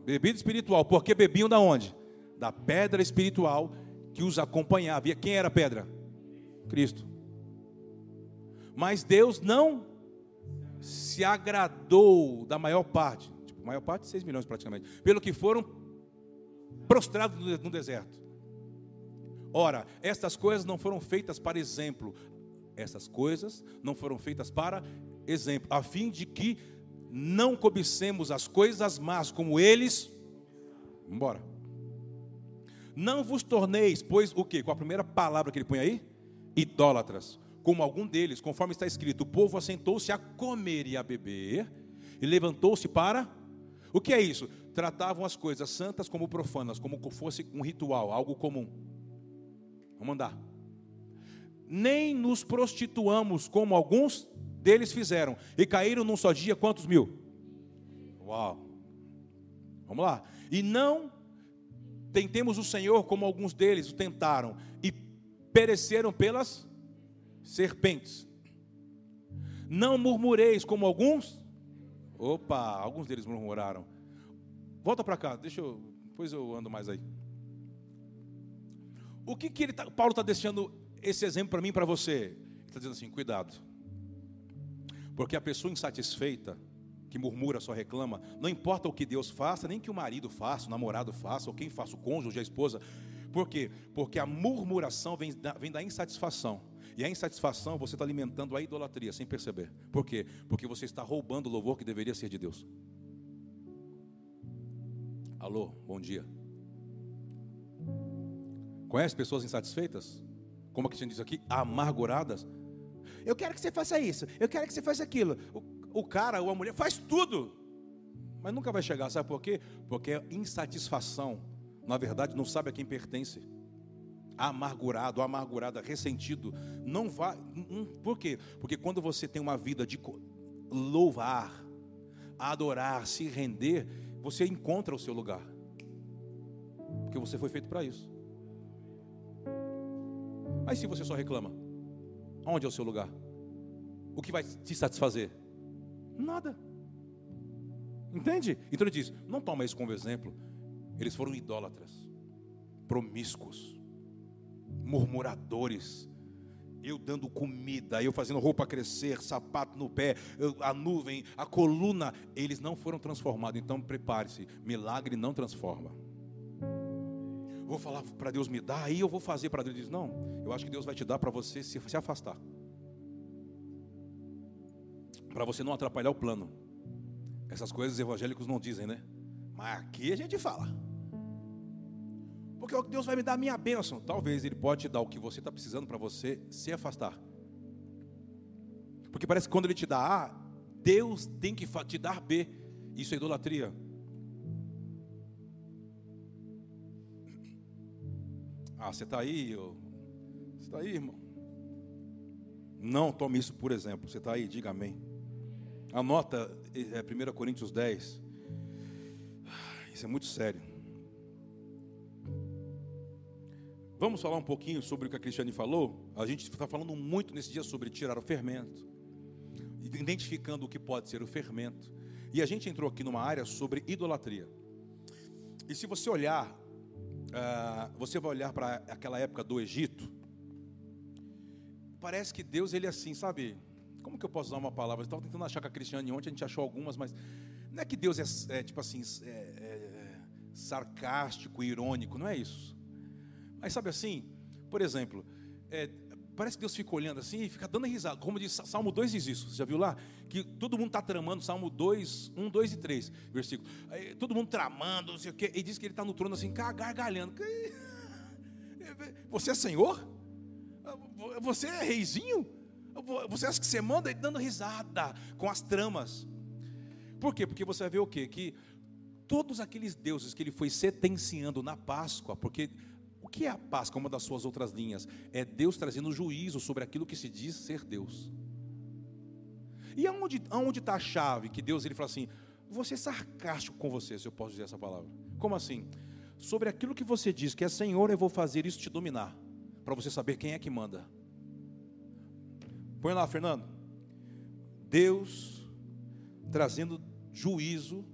bebida espiritual, porque bebiam da onde? Da pedra espiritual que os acompanhava. E quem era a pedra? Cristo. Mas Deus não se agradou da maior parte, tipo, maior parte, 6 milhões praticamente, pelo que foram prostrados no deserto. Ora, estas coisas não foram feitas para exemplo, essas coisas não foram feitas para exemplo, a fim de que não cobicemos as coisas más como eles. Embora. Não vos torneis, pois o que? Com a primeira palavra que ele põe aí? Idólatras. Como algum deles, conforme está escrito, o povo assentou-se a comer e a beber, e levantou-se para. O que é isso? Tratavam as coisas santas como profanas, como fosse um ritual, algo comum. Vamos andar. Nem nos prostituamos como alguns deles fizeram. E caíram num só dia quantos mil? Uau. Vamos lá. E não tentemos o Senhor como alguns deles o tentaram. E pereceram pelas serpentes. Não murmureis como alguns. Opa, alguns deles murmuraram. Volta para cá, deixa eu. Depois eu ando mais aí. O que, que ele tá, Paulo está deixando esse exemplo para mim para você? Ele está dizendo assim: cuidado. Porque a pessoa insatisfeita, que murmura, só reclama, não importa o que Deus faça, nem que o marido faça, o namorado faça, ou quem faça, o cônjuge, a esposa. Por quê? Porque a murmuração vem da, vem da insatisfação. E a insatisfação você está alimentando a idolatria sem perceber. Por quê? Porque você está roubando o louvor que deveria ser de Deus. Alô, bom dia. Conhece pessoas insatisfeitas? Como a Cristina diz aqui, amarguradas. Eu quero que você faça isso, eu quero que você faça aquilo. O cara ou a mulher faz tudo, mas nunca vai chegar, sabe por quê? Porque é insatisfação, na verdade, não sabe a quem pertence. Amargurado, amargurada, ressentido, não vai. Por quê? Porque quando você tem uma vida de louvar, adorar, se render, você encontra o seu lugar. Porque você foi feito para isso. Mas se você só reclama, onde é o seu lugar? O que vai te satisfazer? Nada. Entende? Então ele diz: não toma isso como exemplo. Eles foram idólatras, promíscuos. murmuradores. Eu dando comida, eu fazendo roupa crescer, sapato no pé, eu, a nuvem, a coluna, eles não foram transformados. Então prepare-se, milagre não transforma. Vou falar para Deus me dar, aí eu vou fazer para Deus. Ele diz: Não, eu acho que Deus vai te dar para você se, se afastar, para você não atrapalhar o plano. Essas coisas evangélicos não dizem, né? Mas aqui a gente fala. Porque Deus vai me dar a minha bênção. Talvez Ele pode te dar o que você está precisando para você se afastar. Porque parece que quando Ele te dá A, Deus tem que te dar B. Isso é idolatria. Ah, você está aí? Você está aí, irmão? Não tome isso por exemplo. Você está aí? Diga amém. Anota é, 1 Coríntios 10. Isso é muito sério. Vamos falar um pouquinho sobre o que a Cristiane falou? A gente está falando muito nesse dia sobre tirar o fermento, identificando o que pode ser o fermento. E a gente entrou aqui numa área sobre idolatria. E se você olhar, uh, você vai olhar para aquela época do Egito, parece que Deus, ele é assim, sabe? Como que eu posso usar uma palavra? Estava tentando achar com a Cristiane ontem, a gente achou algumas, mas não é que Deus é, é tipo assim, é, é, sarcástico, irônico, não é isso. Mas sabe assim, por exemplo, é, parece que Deus fica olhando assim e fica dando risada. Como diz Salmo 2 diz isso, você já viu lá? Que todo mundo está tramando, Salmo 2, 1, 2 e 3, versículo. Aí, todo mundo tramando, não sei o quê, e diz que ele está no trono assim, gargalhando. Você é senhor? Você é reizinho? Você acha que você manda ele dando risada com as tramas? Por quê? Porque você vai ver o quê? Que todos aqueles deuses que ele foi sentenciando na Páscoa, porque o que é a Páscoa, uma das suas outras linhas? É Deus trazendo juízo sobre aquilo que se diz ser Deus. E aonde está a chave que Deus ele fala assim, vou ser sarcástico com você, se eu posso dizer essa palavra. Como assim? Sobre aquilo que você diz que é Senhor, eu vou fazer isso te dominar, para você saber quem é que manda. Põe lá, Fernando. Deus trazendo juízo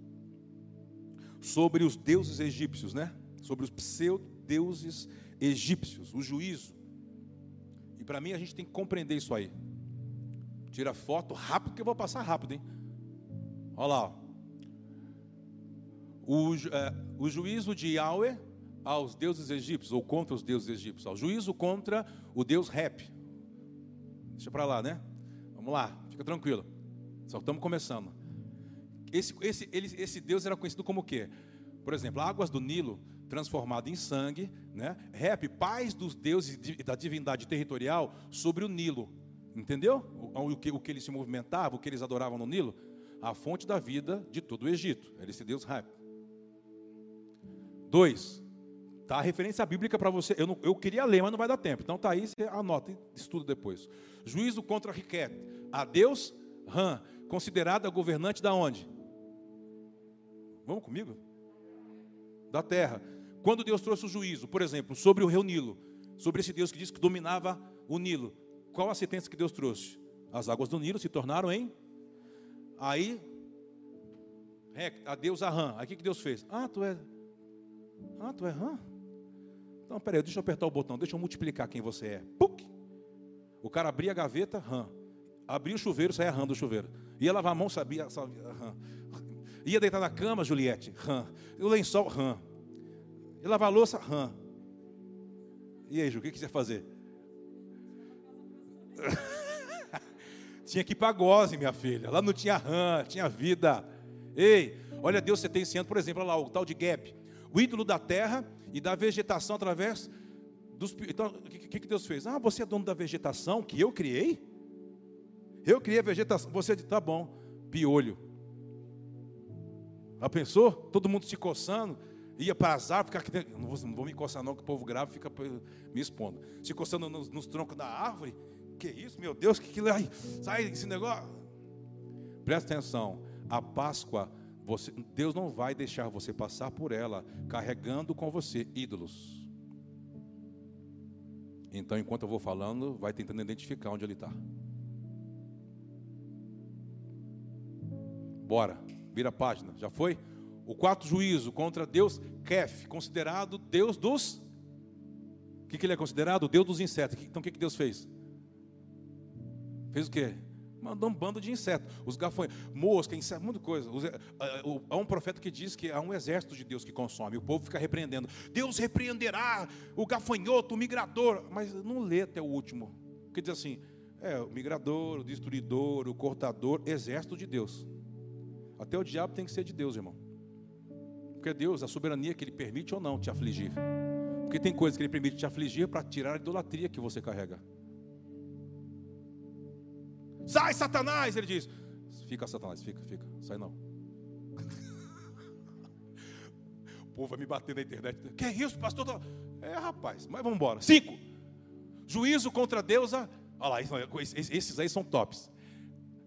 sobre os deuses egípcios, né? Sobre os pseudo deuses egípcios, o juízo. E para mim a gente tem que compreender isso aí. Tira foto rápido que eu vou passar rápido, hein? Olha lá. O, é, o juízo de Yahweh aos deuses egípcios, ou contra os deuses egípcios. O juízo contra o deus Rep. Deixa para lá, né? Vamos lá, fica tranquilo. Só estamos começando. Esse, esse, ele, esse Deus era conhecido como o quê? Por exemplo, águas do Nilo transformado em sangue, né? Rep, paz dos deuses da divindade territorial sobre o Nilo. Entendeu? O, o, que, o que eles se movimentavam, o que eles adoravam no Nilo? A fonte da vida de todo o Egito. Era esse Deus Rep. Dois, tá a referência bíblica para você. Eu, não, eu queria ler, mas não vai dar tempo. Então tá aí, você anota e estuda depois. Juízo contra Riquet. A Deus Ram, considerada governante da onde? Vamos comigo? Da terra. Quando Deus trouxe o juízo, por exemplo, sobre o rio Nilo, sobre esse Deus que disse que dominava o Nilo, qual a sentença que Deus trouxe? As águas do Nilo se tornaram em. Aí, a Deus Arã. Aí o que Deus fez? Ah, tu é. Ah, tu é Rã? Então, peraí, deixa eu apertar o botão, deixa eu multiplicar quem você é. Puc! O cara abria a gaveta, Rã. Abria o chuveiro, saía Rã do chuveiro. Ia lavar a mão, sabia, sabia. Ia deitar na cama, Juliette, Rã. O lençol, Rã. E lavar a louça, rã. E aí, Ju, o que quiser fazer? tinha que ir para Goze, minha filha. Lá não tinha rã, tinha vida. Ei, olha Deus sentenciando, por exemplo, lá o tal de Gap. O ídolo da terra e da vegetação através dos. Então, o que, que Deus fez? Ah, você é dono da vegetação que eu criei? Eu criei a vegetação. Você tá bom, piolho. Já pensou? Todo mundo se coçando ia para as árvores, ficar aqui, não vou, não vou me encostar não, que o povo grave fica me expondo. Se encostando nos, nos troncos da árvore, que isso, meu Deus, que que ai, sai esse negócio. Presta atenção, a Páscoa, você, Deus não vai deixar você passar por ela carregando com você ídolos. Então, enquanto eu vou falando, vai tentando identificar onde ele está. Bora, vira a página. Já foi? O quarto juízo contra Deus, Kef, considerado Deus dos O que, que ele é considerado? Deus dos insetos. Então o que, que Deus fez? Fez o quê? Mandou um bando de insetos. Os gafanhotos, mosca, inseto, muita coisa. Há um profeta que diz que há um exército de Deus que consome. O povo fica repreendendo. Deus repreenderá o gafanhoto, o migrador. Mas não lê até o último. Porque diz assim: é o migrador, o destruidor, o cortador, exército de Deus. Até o diabo tem que ser de Deus, irmão. Porque Deus, a soberania que Ele permite ou não te afligir. Porque tem coisas que Ele permite te afligir para tirar a idolatria que você carrega. Sai, Satanás! Ele diz: Fica, Satanás, fica, fica, sai não. o povo vai me bater na internet. Que é isso, pastor? É, rapaz, mas vamos embora. Cinco. Juízo contra Deus. Olha lá, esses aí são tops.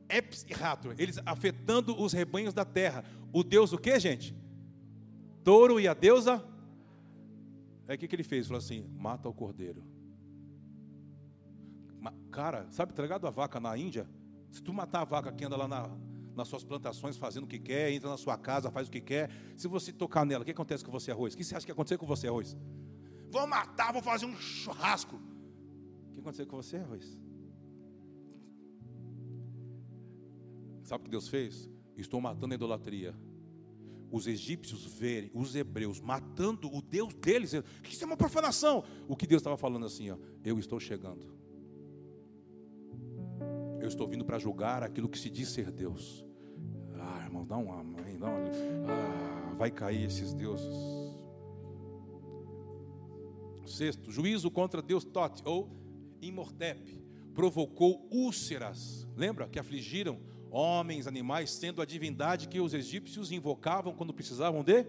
Eps e Rato, eles afetando os rebanhos da terra. O Deus o que, gente? Touro e a deusa. Aí o que, que ele fez? Falou assim: mata o cordeiro. Cara, sabe, entregado a vaca na Índia? Se tu matar a vaca que anda lá na, nas suas plantações fazendo o que quer, entra na sua casa, faz o que quer, se você tocar nela, o que acontece com você, arroz? O que você acha que aconteceu com você, arroz? Vou matar, vou fazer um churrasco. O que aconteceu com você, arroz? Sabe o que Deus fez? Estou matando a idolatria. Os egípcios verem os hebreus matando o Deus deles, que isso é uma profanação. O que Deus estava falando assim, ó, eu estou chegando. Eu estou vindo para julgar aquilo que se diz ser Deus. Ah, irmão, dá um amém, dá um... ah, vai cair esses deuses. Sexto, juízo contra Deus Tote ou Imortep provocou úlceras. Lembra que afligiram homens, animais, sendo a divindade que os egípcios invocavam quando precisavam de?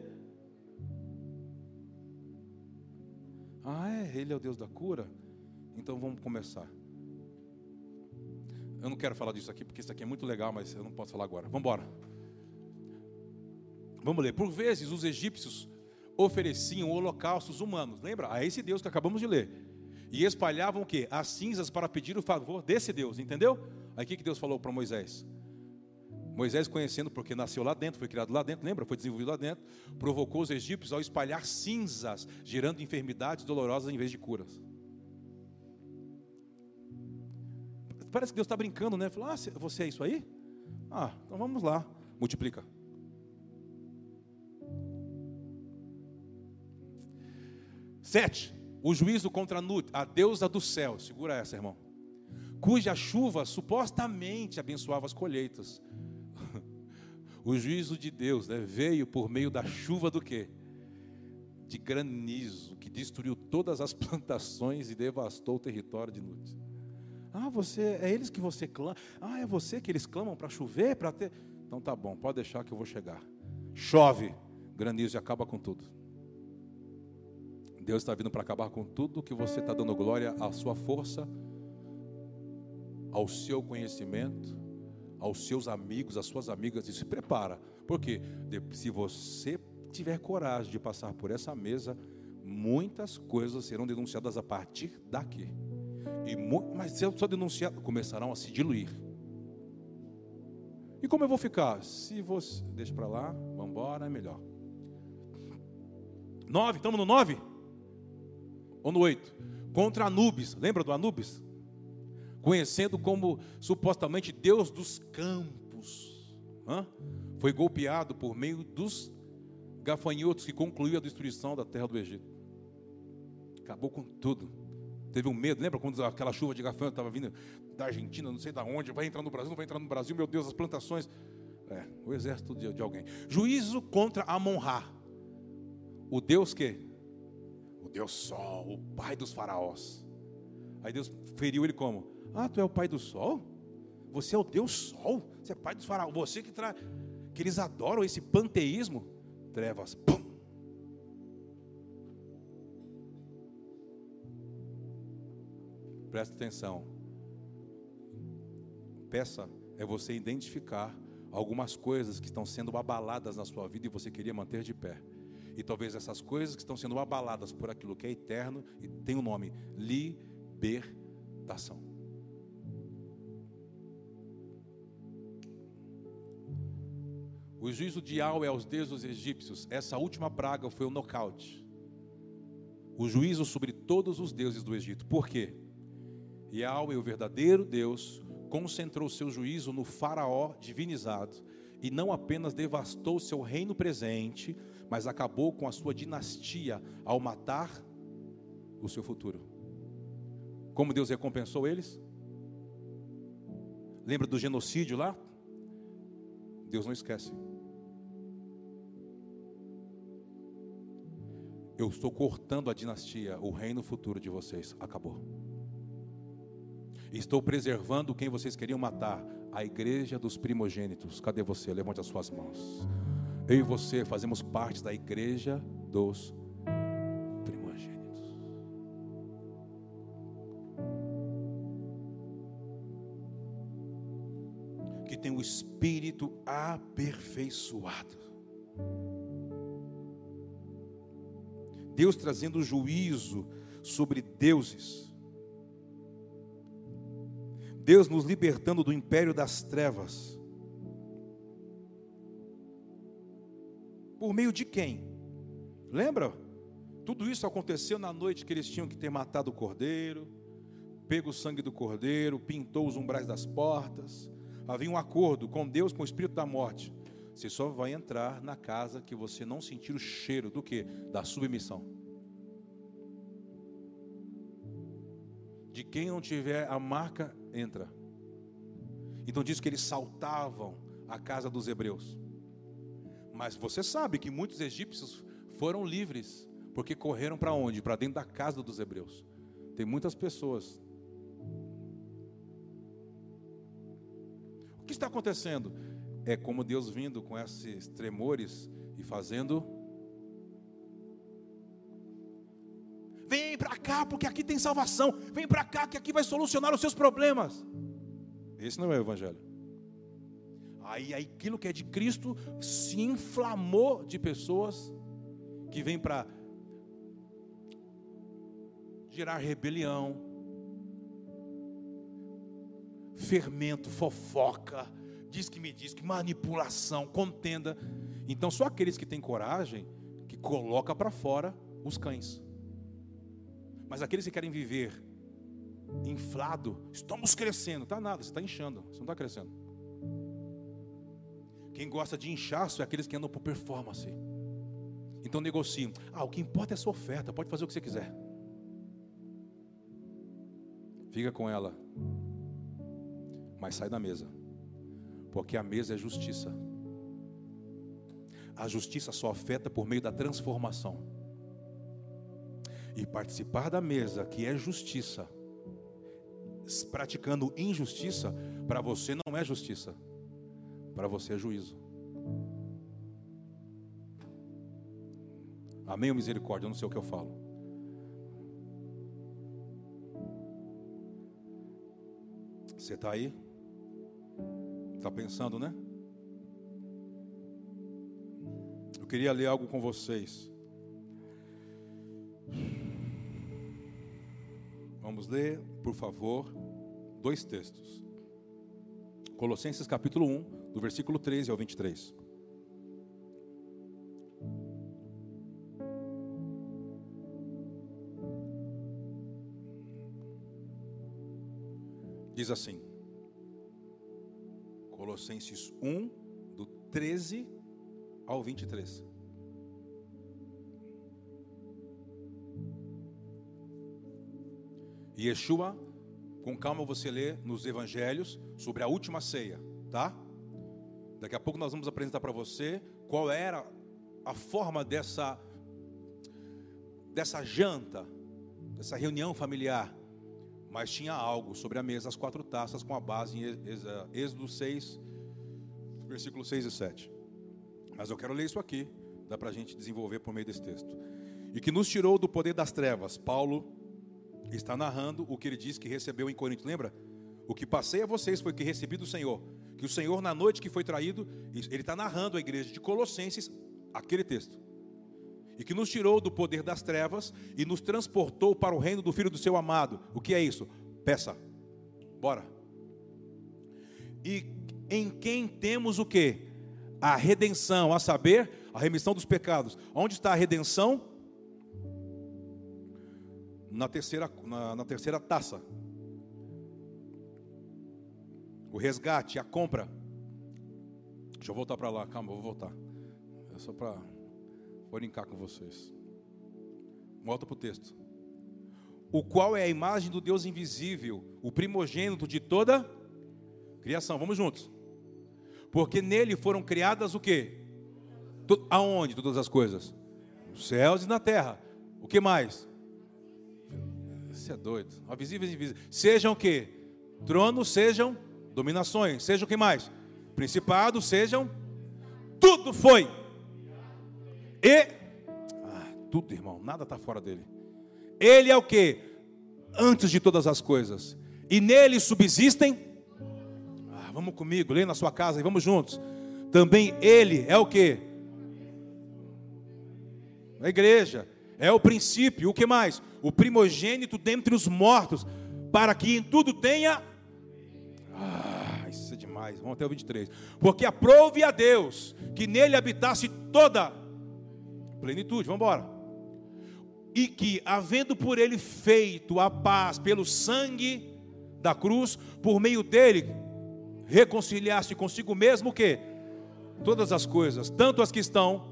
Ah, é, ele é o Deus da cura? Então vamos começar. Eu não quero falar disso aqui, porque isso aqui é muito legal, mas eu não posso falar agora. Vamos embora. Vamos ler. Por vezes, os egípcios ofereciam holocaustos humanos. Lembra? A esse Deus que acabamos de ler. E espalhavam o quê? As cinzas para pedir o favor desse Deus. Entendeu? Aí o que Deus falou para Moisés? Moisés, conhecendo, porque nasceu lá dentro, foi criado lá dentro, lembra? Foi desenvolvido lá dentro, provocou os egípcios ao espalhar cinzas, gerando enfermidades dolorosas em vez de curas. Parece que Deus está brincando, né? Fala, ah, você é isso aí? Ah, então vamos lá, multiplica. Sete, o juízo contra Nut, a deusa do céu, segura essa, irmão, cuja chuva supostamente abençoava as colheitas. O juízo de Deus né, veio por meio da chuva do quê? De granizo, que destruiu todas as plantações e devastou o território de Nut. Ah, você é eles que você clama. Ah, é você que eles clamam para chover, para ter. Então tá bom, pode deixar que eu vou chegar. Chove, granizo e acaba com tudo. Deus está vindo para acabar com tudo que você está dando glória à sua força, ao seu conhecimento, aos seus amigos, às suas amigas, e se prepara. Porque se você tiver coragem de passar por essa mesa, muitas coisas serão denunciadas a partir daqui. E, mas se eu só denunciar, começarão a se diluir. E como eu vou ficar? Se você. Deixa para lá, vamos embora, é melhor. Nove, estamos no nove? Ou no oito? Contra Anubis, lembra do Anubis? Conhecendo como supostamente Deus dos campos. Hã? Foi golpeado por meio dos gafanhotos que concluiu a destruição da terra do Egito. Acabou com tudo. Teve um medo, lembra quando aquela chuva de gafanhoto estava vindo da Argentina, não sei de onde, vai entrar no Brasil, não vai entrar no Brasil, meu Deus, as plantações. É, o exército de, de alguém. Juízo contra Amon-Ra. O Deus que? O Deus Sol, o pai dos faraós. Aí Deus feriu ele como? Ah, tu é o pai do Sol? Você é o Deus Sol? Você é pai dos faraós? Você que traz. Que eles adoram esse panteísmo. Trevas, pum, Presta atenção. Peça é você identificar algumas coisas que estão sendo abaladas na sua vida e você queria manter de pé. E talvez essas coisas que estão sendo abaladas por aquilo que é eterno e tem o um nome libertação. O juízo de é aos deuses egípcios. Essa última praga foi o nocaute. o juízo sobre todos os deuses do Egito. Por quê? Yahweh, o verdadeiro Deus, concentrou seu juízo no faraó divinizado e não apenas devastou seu reino presente, mas acabou com a sua dinastia ao matar o seu futuro. Como Deus recompensou eles? Lembra do genocídio lá? Deus não esquece. Eu estou cortando a dinastia, o reino futuro de vocês acabou. Estou preservando quem vocês queriam matar, a igreja dos primogênitos. Cadê você? Levante as suas mãos. Eu e você fazemos parte da igreja dos primogênitos. Que tem o espírito aperfeiçoado. Deus trazendo juízo sobre deuses. Deus nos libertando do império das trevas. Por meio de quem? Lembra? Tudo isso aconteceu na noite que eles tinham que ter matado o cordeiro, pego o sangue do cordeiro, pintou os umbrais das portas. Havia um acordo com Deus, com o espírito da morte. Você só vai entrar na casa que você não sentir o cheiro do que? Da submissão. De quem não tiver a marca, entra. Então diz que eles saltavam a casa dos hebreus. Mas você sabe que muitos egípcios foram livres, porque correram para onde? Para dentro da casa dos hebreus. Tem muitas pessoas. O que está acontecendo? é como Deus vindo com esses tremores e fazendo. Cá, porque aqui tem salvação. Vem para cá, que aqui vai solucionar os seus problemas. Esse não é o Evangelho. Aí aquilo que é de Cristo se inflamou de pessoas que vêm para gerar rebelião, fermento, fofoca, diz que me diz, que manipulação, contenda. Então só aqueles que têm coragem que coloca para fora os cães. Mas aqueles que querem viver inflado, estamos crescendo, tá nada, você está inchando, você não está crescendo. Quem gosta de inchaço é aqueles que andam por performance. Então negociam. Ah, o que importa é a sua oferta, pode fazer o que você quiser. Fica com ela, mas sai da mesa. Porque a mesa é justiça. A justiça só afeta por meio da transformação. E participar da mesa, que é justiça, praticando injustiça, para você não é justiça, para você é juízo. Amém ou misericórdia? Eu não sei o que eu falo. Você está aí? Está pensando, né? Eu queria ler algo com vocês. Vamos ler, por favor, dois textos. Colossenses capítulo 1, do versículo 13 ao 23. Diz assim: Colossenses 1, do 13 ao 23. Yeshua, com calma você lê nos evangelhos sobre a última ceia, tá? Daqui a pouco nós vamos apresentar para você qual era a forma dessa dessa janta, dessa reunião familiar. Mas tinha algo sobre a mesa, as quatro taças com a base em Êxodo 6, versículos 6 e 7. Mas eu quero ler isso aqui, dá para a gente desenvolver por meio desse texto. E que nos tirou do poder das trevas. Paulo está narrando o que ele disse que recebeu em Corinto. Lembra? O que passei a vocês foi que recebi do Senhor. Que o Senhor, na noite que foi traído, ele está narrando a igreja de Colossenses aquele texto. E que nos tirou do poder das trevas e nos transportou para o reino do Filho do seu amado. O que é isso? Peça. Bora. E em quem temos o que? A redenção, a saber, a remissão dos pecados. Onde está a redenção? Na terceira, na, na terceira taça. O resgate, a compra. Deixa eu voltar para lá, calma, vou voltar. É só para brincar com vocês. Volta para o texto. O qual é a imagem do Deus invisível, o primogênito de toda criação. Vamos juntos. Porque nele foram criadas o quê? Aonde todas as coisas? Nos céus e na terra. O que mais? Isso é doido. Visíveis e invisíveis. Sejam o quê? Tronos, sejam dominações. Sejam o que mais? Principados, sejam. Tudo foi. E. Ah, tudo, irmão. Nada está fora dele. Ele é o que? Antes de todas as coisas. E nele subsistem. Ah, vamos comigo, leia na sua casa e vamos juntos. Também ele é o que? A igreja. É o princípio. O que mais? O primogênito dentre os mortos. Para que em tudo tenha. Ah, isso é demais. Vamos até o 23. Porque aprove a Deus que nele habitasse toda plenitude. Vamos embora e que, havendo por ele feito a paz pelo sangue da cruz, por meio dele, reconciliasse consigo mesmo que todas as coisas, tanto as que estão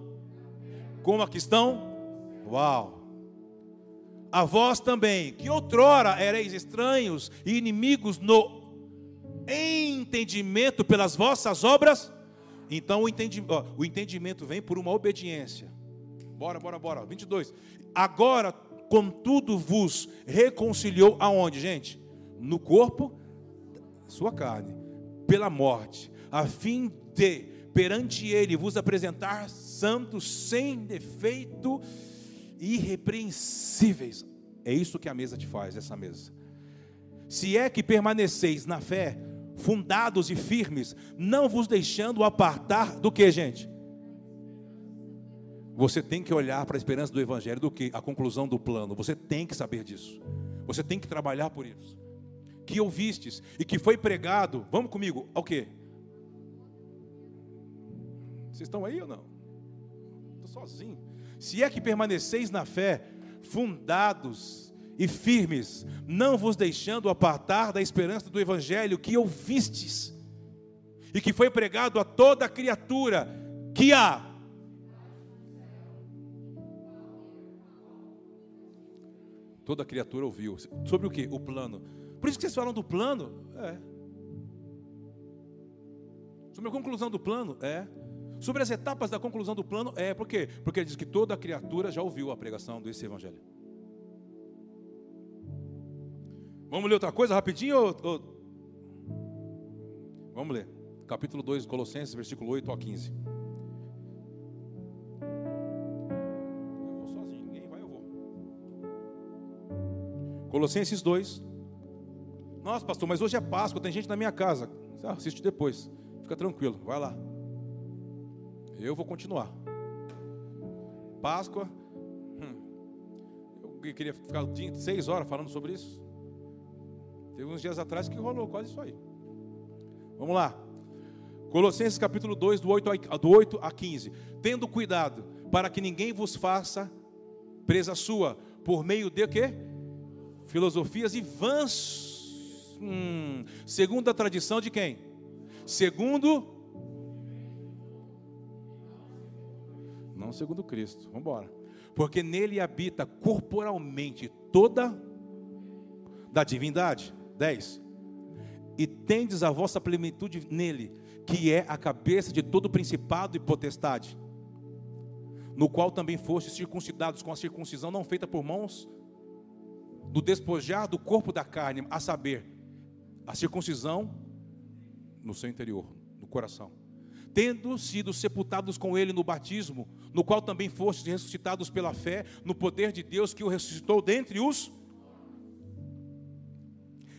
como as que estão. Uau! A vós também, que outrora ereis estranhos e inimigos no entendimento pelas vossas obras, então o entendimento, o entendimento vem por uma obediência. Bora, bora, bora. 22. Agora, contudo, vos reconciliou aonde, gente? No corpo, sua carne, pela morte, a fim de, perante ele, vos apresentar santos, sem defeito, irrepreensíveis. É isso que a mesa te faz, essa mesa. Se é que permaneceis na fé, fundados e firmes, não vos deixando apartar do que, gente? Você tem que olhar para a esperança do Evangelho do que a conclusão do plano. Você tem que saber disso. Você tem que trabalhar por isso. Que ouvistes e que foi pregado, vamos comigo, ao quê? Vocês estão aí ou não? Estou sozinho. Se é que permaneceis na fé, fundados e firmes, não vos deixando apartar da esperança do Evangelho que ouvistes e que foi pregado a toda criatura, que há Toda criatura ouviu. Sobre o que? O plano. Por isso que vocês falam do plano? É. Sobre a conclusão do plano? É. Sobre as etapas da conclusão do plano? É. Por quê? Porque ele diz que toda criatura já ouviu a pregação desse evangelho. Vamos ler outra coisa rapidinho? Ou, ou... Vamos ler. Capítulo 2, Colossenses, versículo 8 a 15. Colossenses 2. Nossa, pastor, mas hoje é Páscoa, tem gente na minha casa. Assiste depois. Fica tranquilo, vai lá. Eu vou continuar. Páscoa. Hum, eu queria ficar seis horas falando sobre isso. Teve uns dias atrás que rolou quase isso aí. Vamos lá. Colossenses capítulo 2, do 8 a, do 8 a 15. Tendo cuidado para que ninguém vos faça presa sua, por meio de quê? filosofias e vãs. Hum, segundo a tradição de quem? Segundo. Não segundo Cristo. Vamos embora. Porque nele habita corporalmente toda da divindade. 10. E tendes a vossa plenitude nele, que é a cabeça de todo principado e potestade, no qual também fostes circuncidados com a circuncisão não feita por mãos, do despojar do corpo da carne, a saber, a circuncisão no seu interior, no coração. Tendo sido sepultados com ele no batismo, no qual também fostes ressuscitados pela fé, no poder de Deus que o ressuscitou dentre os.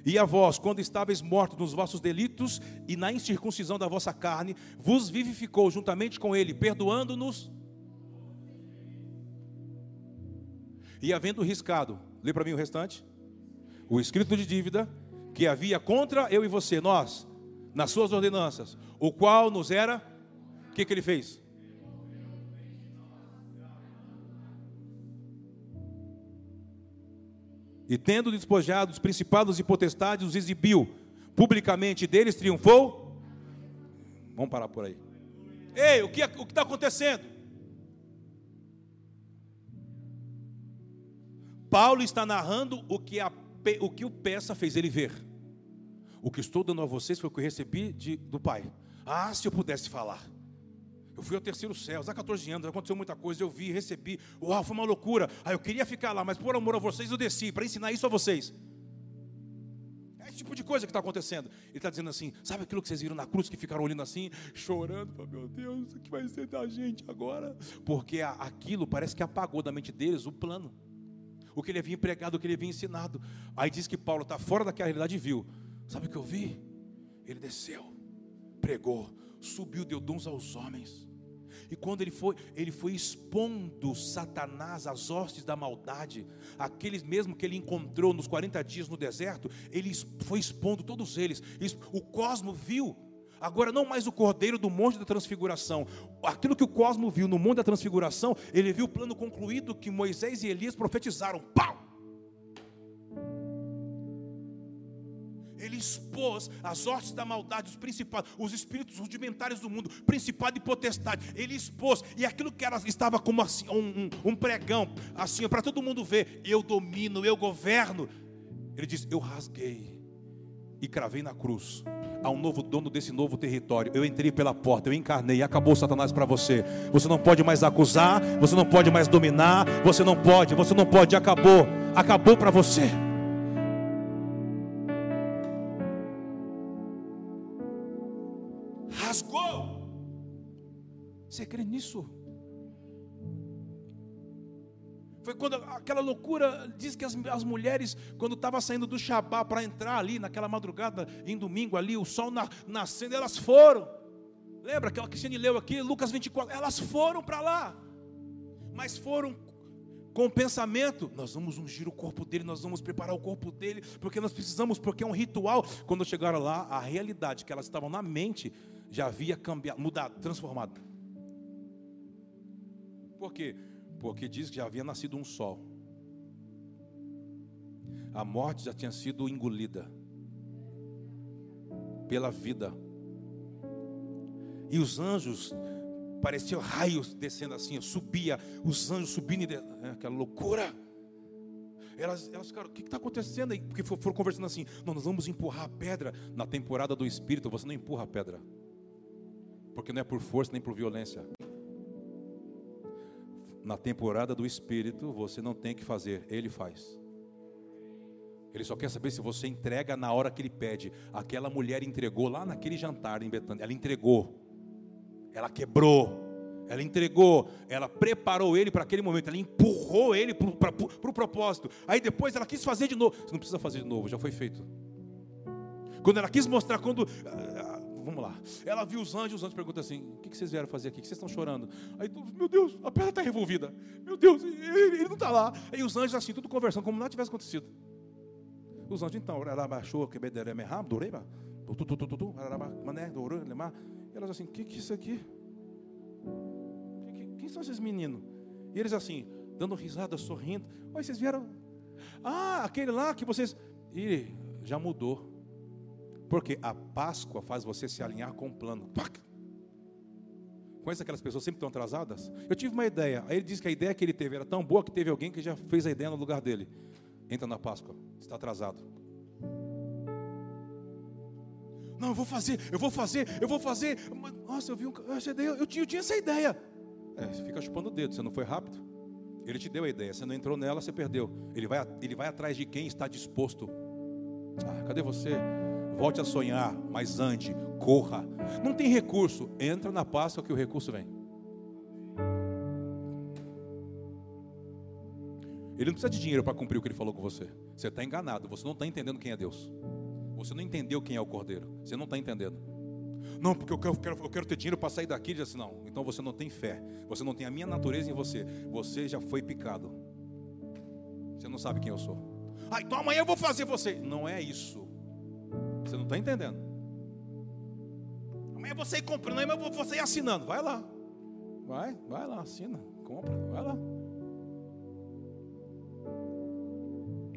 E a vós, quando estáveis mortos nos vossos delitos e na incircuncisão da vossa carne, vos vivificou juntamente com ele, perdoando-nos. E havendo riscado Lê para mim o restante. O escrito de dívida que havia contra eu e você, nós, nas suas ordenanças, o qual nos era, o que, que ele fez? E tendo despojado os principados e potestades, os exibiu. Publicamente deles triunfou. Vamos parar por aí. Ei, o que o está acontecendo? Paulo está narrando o que, a, o que o peça fez ele ver. O que estou dando a vocês foi o que eu recebi de, do Pai. Ah, se eu pudesse falar. Eu fui ao terceiro céu, há 14 anos, aconteceu muita coisa, eu vi, recebi. Uau, foi uma loucura. Aí eu queria ficar lá, mas por amor a vocês eu desci, para ensinar isso a vocês. É esse tipo de coisa que está acontecendo. Ele está dizendo assim: sabe aquilo que vocês viram na cruz, que ficaram olhando assim, chorando? Meu Deus, o que vai ser da gente agora? Porque aquilo parece que apagou da mente deles o plano. O que ele havia empregado, o que ele havia ensinado. Aí diz que Paulo está fora daquela realidade e viu. Sabe o que eu vi? Ele desceu, pregou, subiu, deu dons aos homens. E quando ele foi, ele foi expondo Satanás às hostes da maldade, aqueles mesmo que ele encontrou nos 40 dias no deserto, ele foi expondo todos eles. O cosmo viu. Agora não mais o cordeiro do monte da transfiguração. Aquilo que o cosmo viu no monte da transfiguração, ele viu o plano concluído que Moisés e Elias profetizaram. Pau! Ele expôs as hostes da maldade, os principados, os espíritos rudimentares do mundo, principado e potestade. Ele expôs, e aquilo que era, estava como assim, um, um, um pregão, assim, para todo mundo ver: eu domino, eu governo. Ele diz: Eu rasguei e cravei na cruz. Há um novo dono desse novo território. Eu entrei pela porta, eu encarnei, acabou Satanás para você. Você não pode mais acusar, você não pode mais dominar, você não pode, você não pode, acabou, acabou para você. Você crê nisso? Foi quando aquela loucura, diz que as, as mulheres, quando estavam saindo do Shabá para entrar ali naquela madrugada, em domingo ali, o sol na, nascendo, elas foram. Lembra aquela que a gente leu aqui, Lucas 24? Elas foram para lá, mas foram com o pensamento: nós vamos ungir o corpo dele, nós vamos preparar o corpo dele, porque nós precisamos, porque é um ritual. Quando chegaram lá, a realidade que elas estavam na mente já havia cambiado, mudado, transformado. Por quê? Porque diz que já havia nascido um sol. A morte já tinha sido engolida pela vida. E os anjos pareciam raios descendo assim, subia, os anjos subindo, e é, aquela loucura. Elas, elas ficaram, o que está acontecendo aí? Porque foram conversando assim, não, nós vamos empurrar a pedra na temporada do Espírito, você não empurra a pedra, porque não é por força nem por violência, na temporada do Espírito, você não tem que fazer, Ele faz. Ele só quer saber se você entrega na hora que Ele pede. Aquela mulher entregou lá naquele jantar em Betânia. Ela entregou, ela quebrou, ela entregou, ela preparou ele para aquele momento, ela empurrou ele para o pro propósito. Aí depois ela quis fazer de novo. Você não precisa fazer de novo, já foi feito. Quando ela quis mostrar, quando vamos lá. Ela viu os anjos, os anjos perguntam assim: o que vocês vieram fazer aqui? O que vocês estão chorando? Aí, meu Deus, a pedra está revolvida. Meu Deus, ele, ele não está lá. Aí os anjos assim, tudo conversando, como nada tivesse acontecido. Os anjos, então, ela baixou, que doreba, elas assim, o que, que é isso aqui? Quem são esses meninos? E eles assim, dando risada, sorrindo. Oi, vocês vieram. Ah, aquele lá que vocês. E já mudou. Porque a Páscoa faz você se alinhar com o plano. Conhece aquelas pessoas sempre estão atrasadas? Eu tive uma ideia. Aí ele disse que a ideia que ele teve era tão boa que teve alguém que já fez a ideia no lugar dele. Entra na Páscoa, está atrasado. Não, eu vou fazer, eu vou fazer, eu vou fazer. Nossa, eu vi um, essa ideia, eu tinha, eu tinha essa ideia. É, você fica chupando o dedo, você não foi rápido. Ele te deu a ideia, você não entrou nela, você perdeu. Ele vai, ele vai atrás de quem está disposto. Ah, cadê você? Volte a sonhar, mas ande, corra. Não tem recurso, entra na Páscoa que o recurso vem. Ele não precisa de dinheiro para cumprir o que ele falou com você. Você está enganado, você não está entendendo quem é Deus. Você não entendeu quem é o Cordeiro. Você não está entendendo. Não, porque eu quero, eu quero, ter dinheiro para sair daqui. Ele disse, não, então você não tem fé. Você não tem a minha natureza em você. Você já foi picado. Você não sabe quem eu sou. Ah, então amanhã eu vou fazer você. Não é isso. Você não está entendendo. Amanhã você ir comprando, amanhã você ir assinando. Vai lá. Vai, vai lá, assina, compra, vai lá.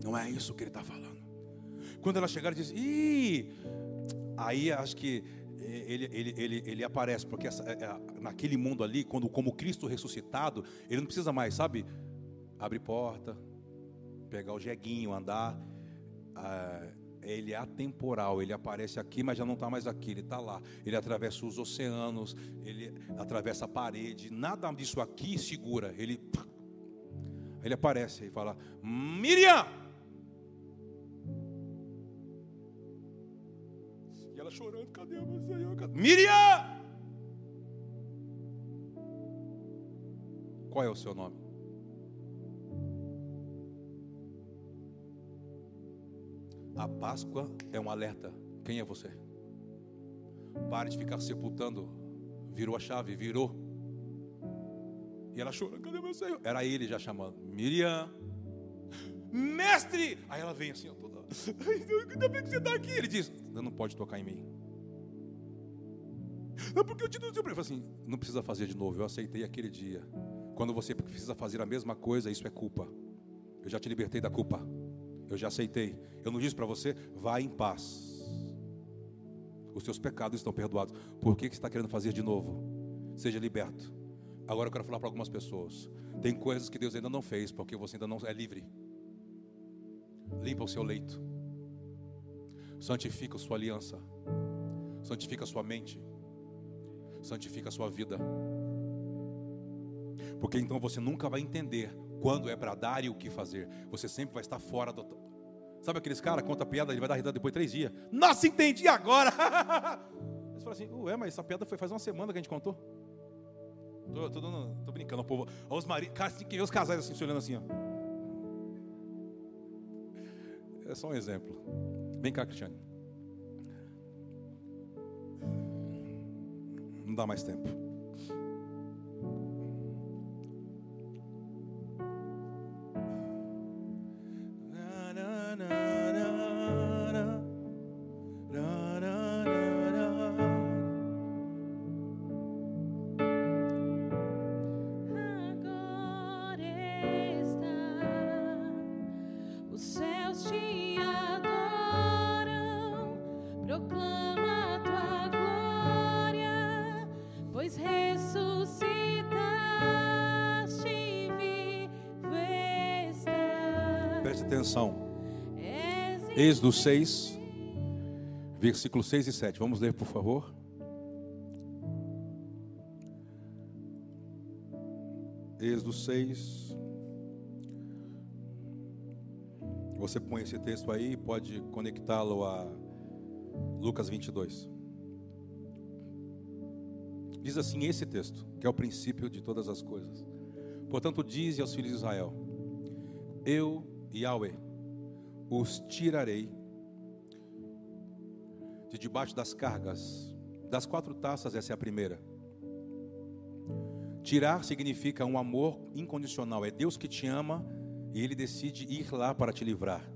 Não é isso que ele está falando. Quando ela chegar, diz: Ih! Aí acho que ele, ele, ele, ele aparece, porque essa, é, é, naquele mundo ali, quando como Cristo ressuscitado, ele não precisa mais, sabe, abrir porta, pegar o jeguinho, andar. Ah, ele é atemporal, ele aparece aqui, mas já não está mais aqui, ele está lá. Ele atravessa os oceanos, ele atravessa a parede, nada disso aqui segura. Ele, ele aparece e fala: Miriam! E ela chorando: cadê Senhor? Miriam! Qual é o seu nome? A Páscoa é um alerta. Quem é você? Pare de ficar sepultando. Virou a chave, virou. E ela chora, cadê meu Senhor? Era ele já chamando. Miriam, mestre! Aí ela vem assim, toda. Ainda bem que você está aqui. Ele diz: não pode tocar em mim. Não, porque eu te dou o Ele assim: Não precisa fazer de novo. Eu aceitei aquele dia. Quando você precisa fazer a mesma coisa, isso é culpa. Eu já te libertei da culpa. Eu já aceitei. Eu não disse para você, vá em paz. Os seus pecados estão perdoados. Por que, que você está querendo fazer de novo? Seja liberto. Agora eu quero falar para algumas pessoas. Tem coisas que Deus ainda não fez, porque você ainda não é livre. Limpa o seu leito. Santifica a sua aliança. Santifica a sua mente. Santifica a sua vida. Porque então você nunca vai entender quando é para dar e o que fazer. Você sempre vai estar fora do. Sabe aqueles caras, conta a piada, ele vai dar risada depois de três dias. Nossa, entendi agora! Você fala assim, ué, mas essa piada foi faz uma semana que a gente contou. Tô, tô, tô brincando, o povo. Os maridos, que os casais assim, se olhando assim, ó. É só um exemplo. Vem cá, Cristiane. Não dá mais tempo. Êxodo 6, versículos 6 e 7. Vamos ler, por favor. Êxodo 6. Você põe esse texto aí, pode conectá-lo a Lucas 22. Diz assim esse texto, que é o princípio de todas as coisas. Portanto, dize aos filhos de Israel: Eu, Yahweh, os tirarei de debaixo das cargas. Das quatro taças, essa é a primeira. Tirar significa um amor incondicional. É Deus que te ama e Ele decide ir lá para te livrar,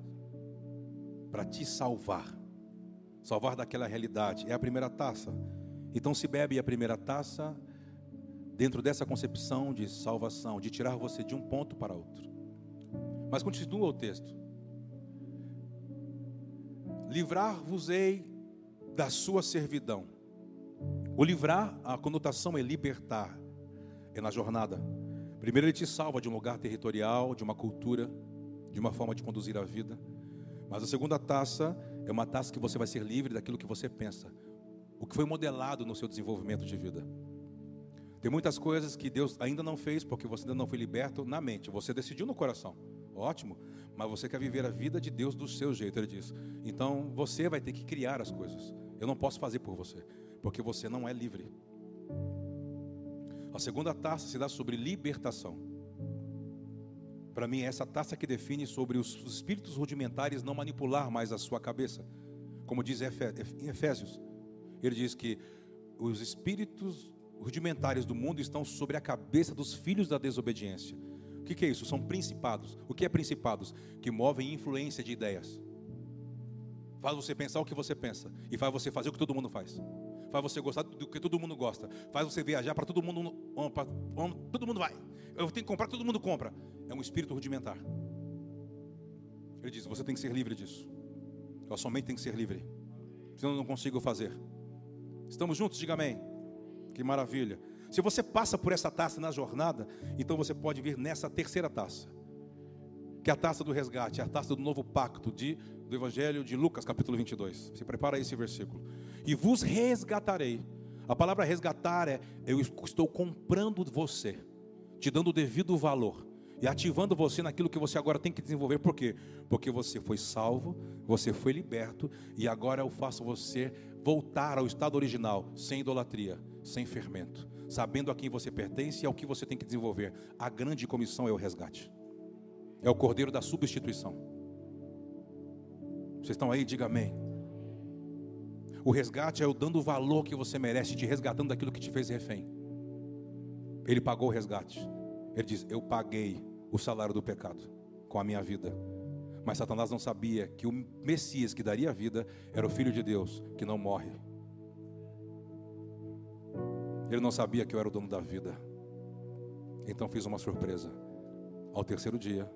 para te salvar, salvar daquela realidade. É a primeira taça. Então se bebe a primeira taça dentro dessa concepção de salvação, de tirar você de um ponto para outro. Mas continua o texto livrar-vos-ei da sua servidão. O livrar, a conotação é libertar, é na jornada. Primeiro, ele te salva de um lugar territorial, de uma cultura, de uma forma de conduzir a vida. Mas a segunda taça é uma taça que você vai ser livre daquilo que você pensa, o que foi modelado no seu desenvolvimento de vida. Tem muitas coisas que Deus ainda não fez porque você ainda não foi liberto na mente, você decidiu no coração. Ótimo, mas você quer viver a vida de Deus do seu jeito, ele diz. Então você vai ter que criar as coisas. Eu não posso fazer por você, porque você não é livre. A segunda taça se dá sobre libertação. Para mim, é essa taça que define sobre os espíritos rudimentares não manipular mais a sua cabeça. Como diz em Efésios, ele diz que os espíritos rudimentares do mundo estão sobre a cabeça dos filhos da desobediência. O que, que é isso? São principados. O que é principados? Que movem influência de ideias. Faz você pensar o que você pensa. E faz você fazer o que todo mundo faz. Faz você gostar do que todo mundo gosta. Faz você viajar para todo mundo. Pra, todo mundo vai. Eu tenho que comprar, todo mundo compra. É um espírito rudimentar. Ele diz: Você tem que ser livre disso. Eu somente tenho que ser livre. Senão eu não consigo fazer. Estamos juntos? Diga amém. Que maravilha. Se você passa por essa taça na jornada, então você pode vir nessa terceira taça. Que é a taça do resgate, a taça do novo pacto de, do Evangelho de Lucas, capítulo 22. Se prepara esse versículo. E vos resgatarei. A palavra resgatar é: eu estou comprando você, te dando o devido valor e ativando você naquilo que você agora tem que desenvolver. Por quê? Porque você foi salvo, você foi liberto e agora eu faço você voltar ao estado original, sem idolatria, sem fermento, sabendo a quem você pertence e ao que você tem que desenvolver. A grande comissão é o resgate. É o cordeiro da substituição. Vocês estão aí? Diga amém. O resgate é o dando o valor que você merece, te resgatando daquilo que te fez refém. Ele pagou o resgate. Ele diz: Eu paguei o salário do pecado com a minha vida. Mas Satanás não sabia que o Messias que daria vida era o Filho de Deus que não morre. Ele não sabia que eu era o dono da vida. Então fiz uma surpresa. Ao terceiro dia,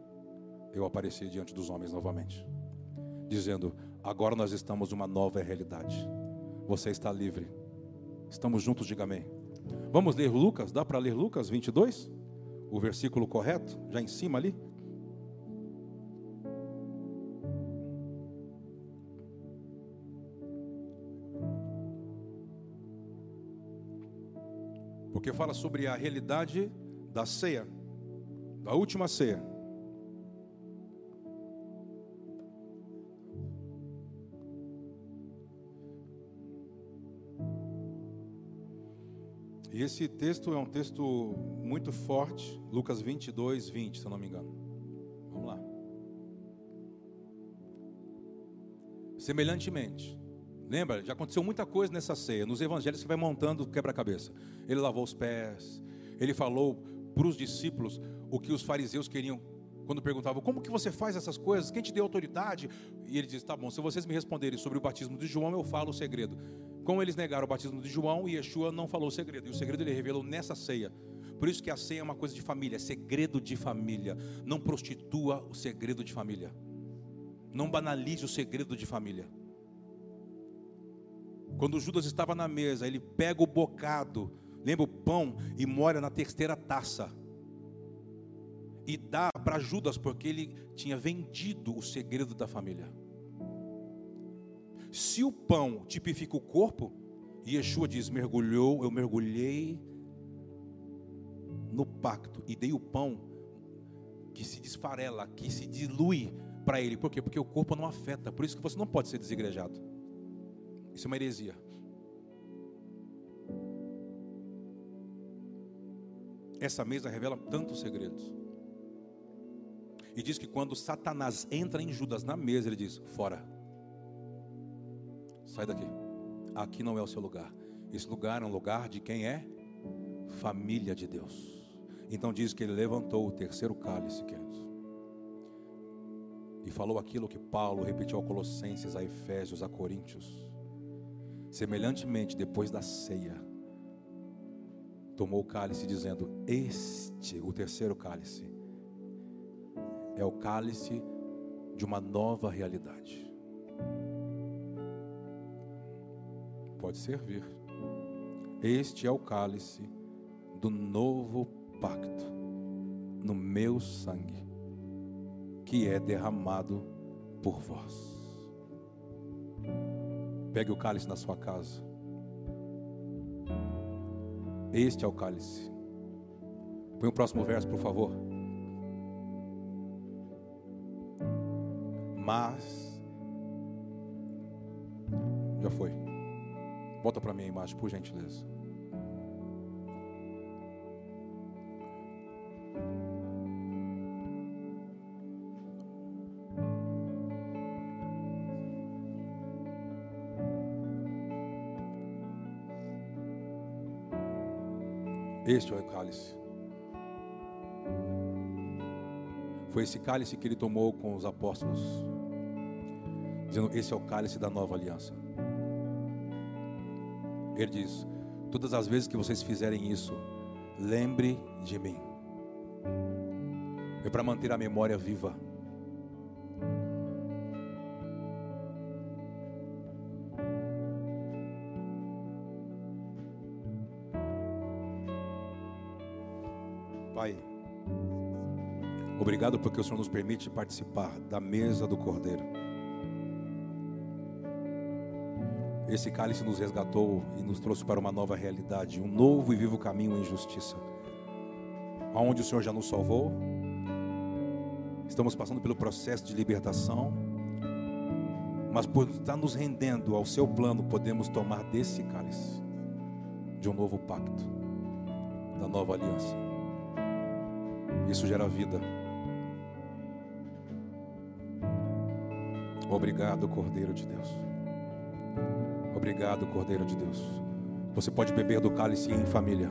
eu apareci diante dos homens novamente, dizendo: Agora nós estamos numa nova realidade. Você está livre. Estamos juntos, diga amém. Vamos ler Lucas? Dá para ler Lucas 22? o versículo correto, já em cima ali. Porque fala sobre a realidade da ceia, da última ceia. E esse texto é um texto muito forte, Lucas 22, 20, se eu não me engano. Vamos lá. Semelhantemente, lembra, já aconteceu muita coisa nessa ceia. Nos evangelhos você vai montando quebra-cabeça. Ele lavou os pés, ele falou para os discípulos o que os fariseus queriam quando perguntavam como que você faz essas coisas, quem te deu autoridade? E ele diz: tá bom, se vocês me responderem sobre o batismo de João, eu falo o segredo. Como eles negaram o batismo de João, Yeshua não falou o segredo. E o segredo ele revelou nessa ceia. Por isso que a ceia é uma coisa de família, é segredo de família. Não prostitua o segredo de família. Não banalize o segredo de família. Quando Judas estava na mesa, ele pega o bocado, lembra o pão e molha na terceira taça. E dá para Judas, porque ele tinha vendido o segredo da família. Se o pão tipifica o corpo, Yeshua diz: mergulhou, eu mergulhei no pacto e dei o pão que se desfarela, que se dilui para ele. Por quê? Porque o corpo não afeta. Por isso que você não pode ser desigrejado. Isso é uma heresia. Essa mesa revela tantos segredos. E diz que quando Satanás entra em Judas na mesa, ele diz: Fora. Sai daqui. Aqui não é o seu lugar. Esse lugar é um lugar de quem é família de Deus. Então diz que ele levantou o terceiro cálice, queridos. E falou aquilo que Paulo repetiu a Colossenses, a Efésios, a Coríntios. Semelhantemente, depois da ceia, tomou o cálice, dizendo: Este, o terceiro cálice, é o cálice de uma nova realidade. pode servir. Este é o cálice do novo pacto, no meu sangue, que é derramado por vós. Pegue o cálice na sua casa. Este é o cálice. Põe o próximo verso, por favor. Mas já foi. Volta para mim a imagem, por gentileza. Este é o cálice. Foi esse cálice que ele tomou com os apóstolos, dizendo: Esse é o cálice da nova aliança. Ele diz: Todas as vezes que vocês fizerem isso, lembre de mim. É para manter a memória viva. Obrigado porque o Senhor nos permite participar da mesa do Cordeiro. Esse cálice nos resgatou e nos trouxe para uma nova realidade, um novo e vivo caminho em justiça. Aonde o Senhor já nos salvou, estamos passando pelo processo de libertação, mas por estar nos rendendo ao seu plano, podemos tomar desse cálice, de um novo pacto, da nova aliança. Isso gera vida. Obrigado, Cordeiro de Deus. Obrigado, Cordeiro de Deus. Você pode beber do cálice em família.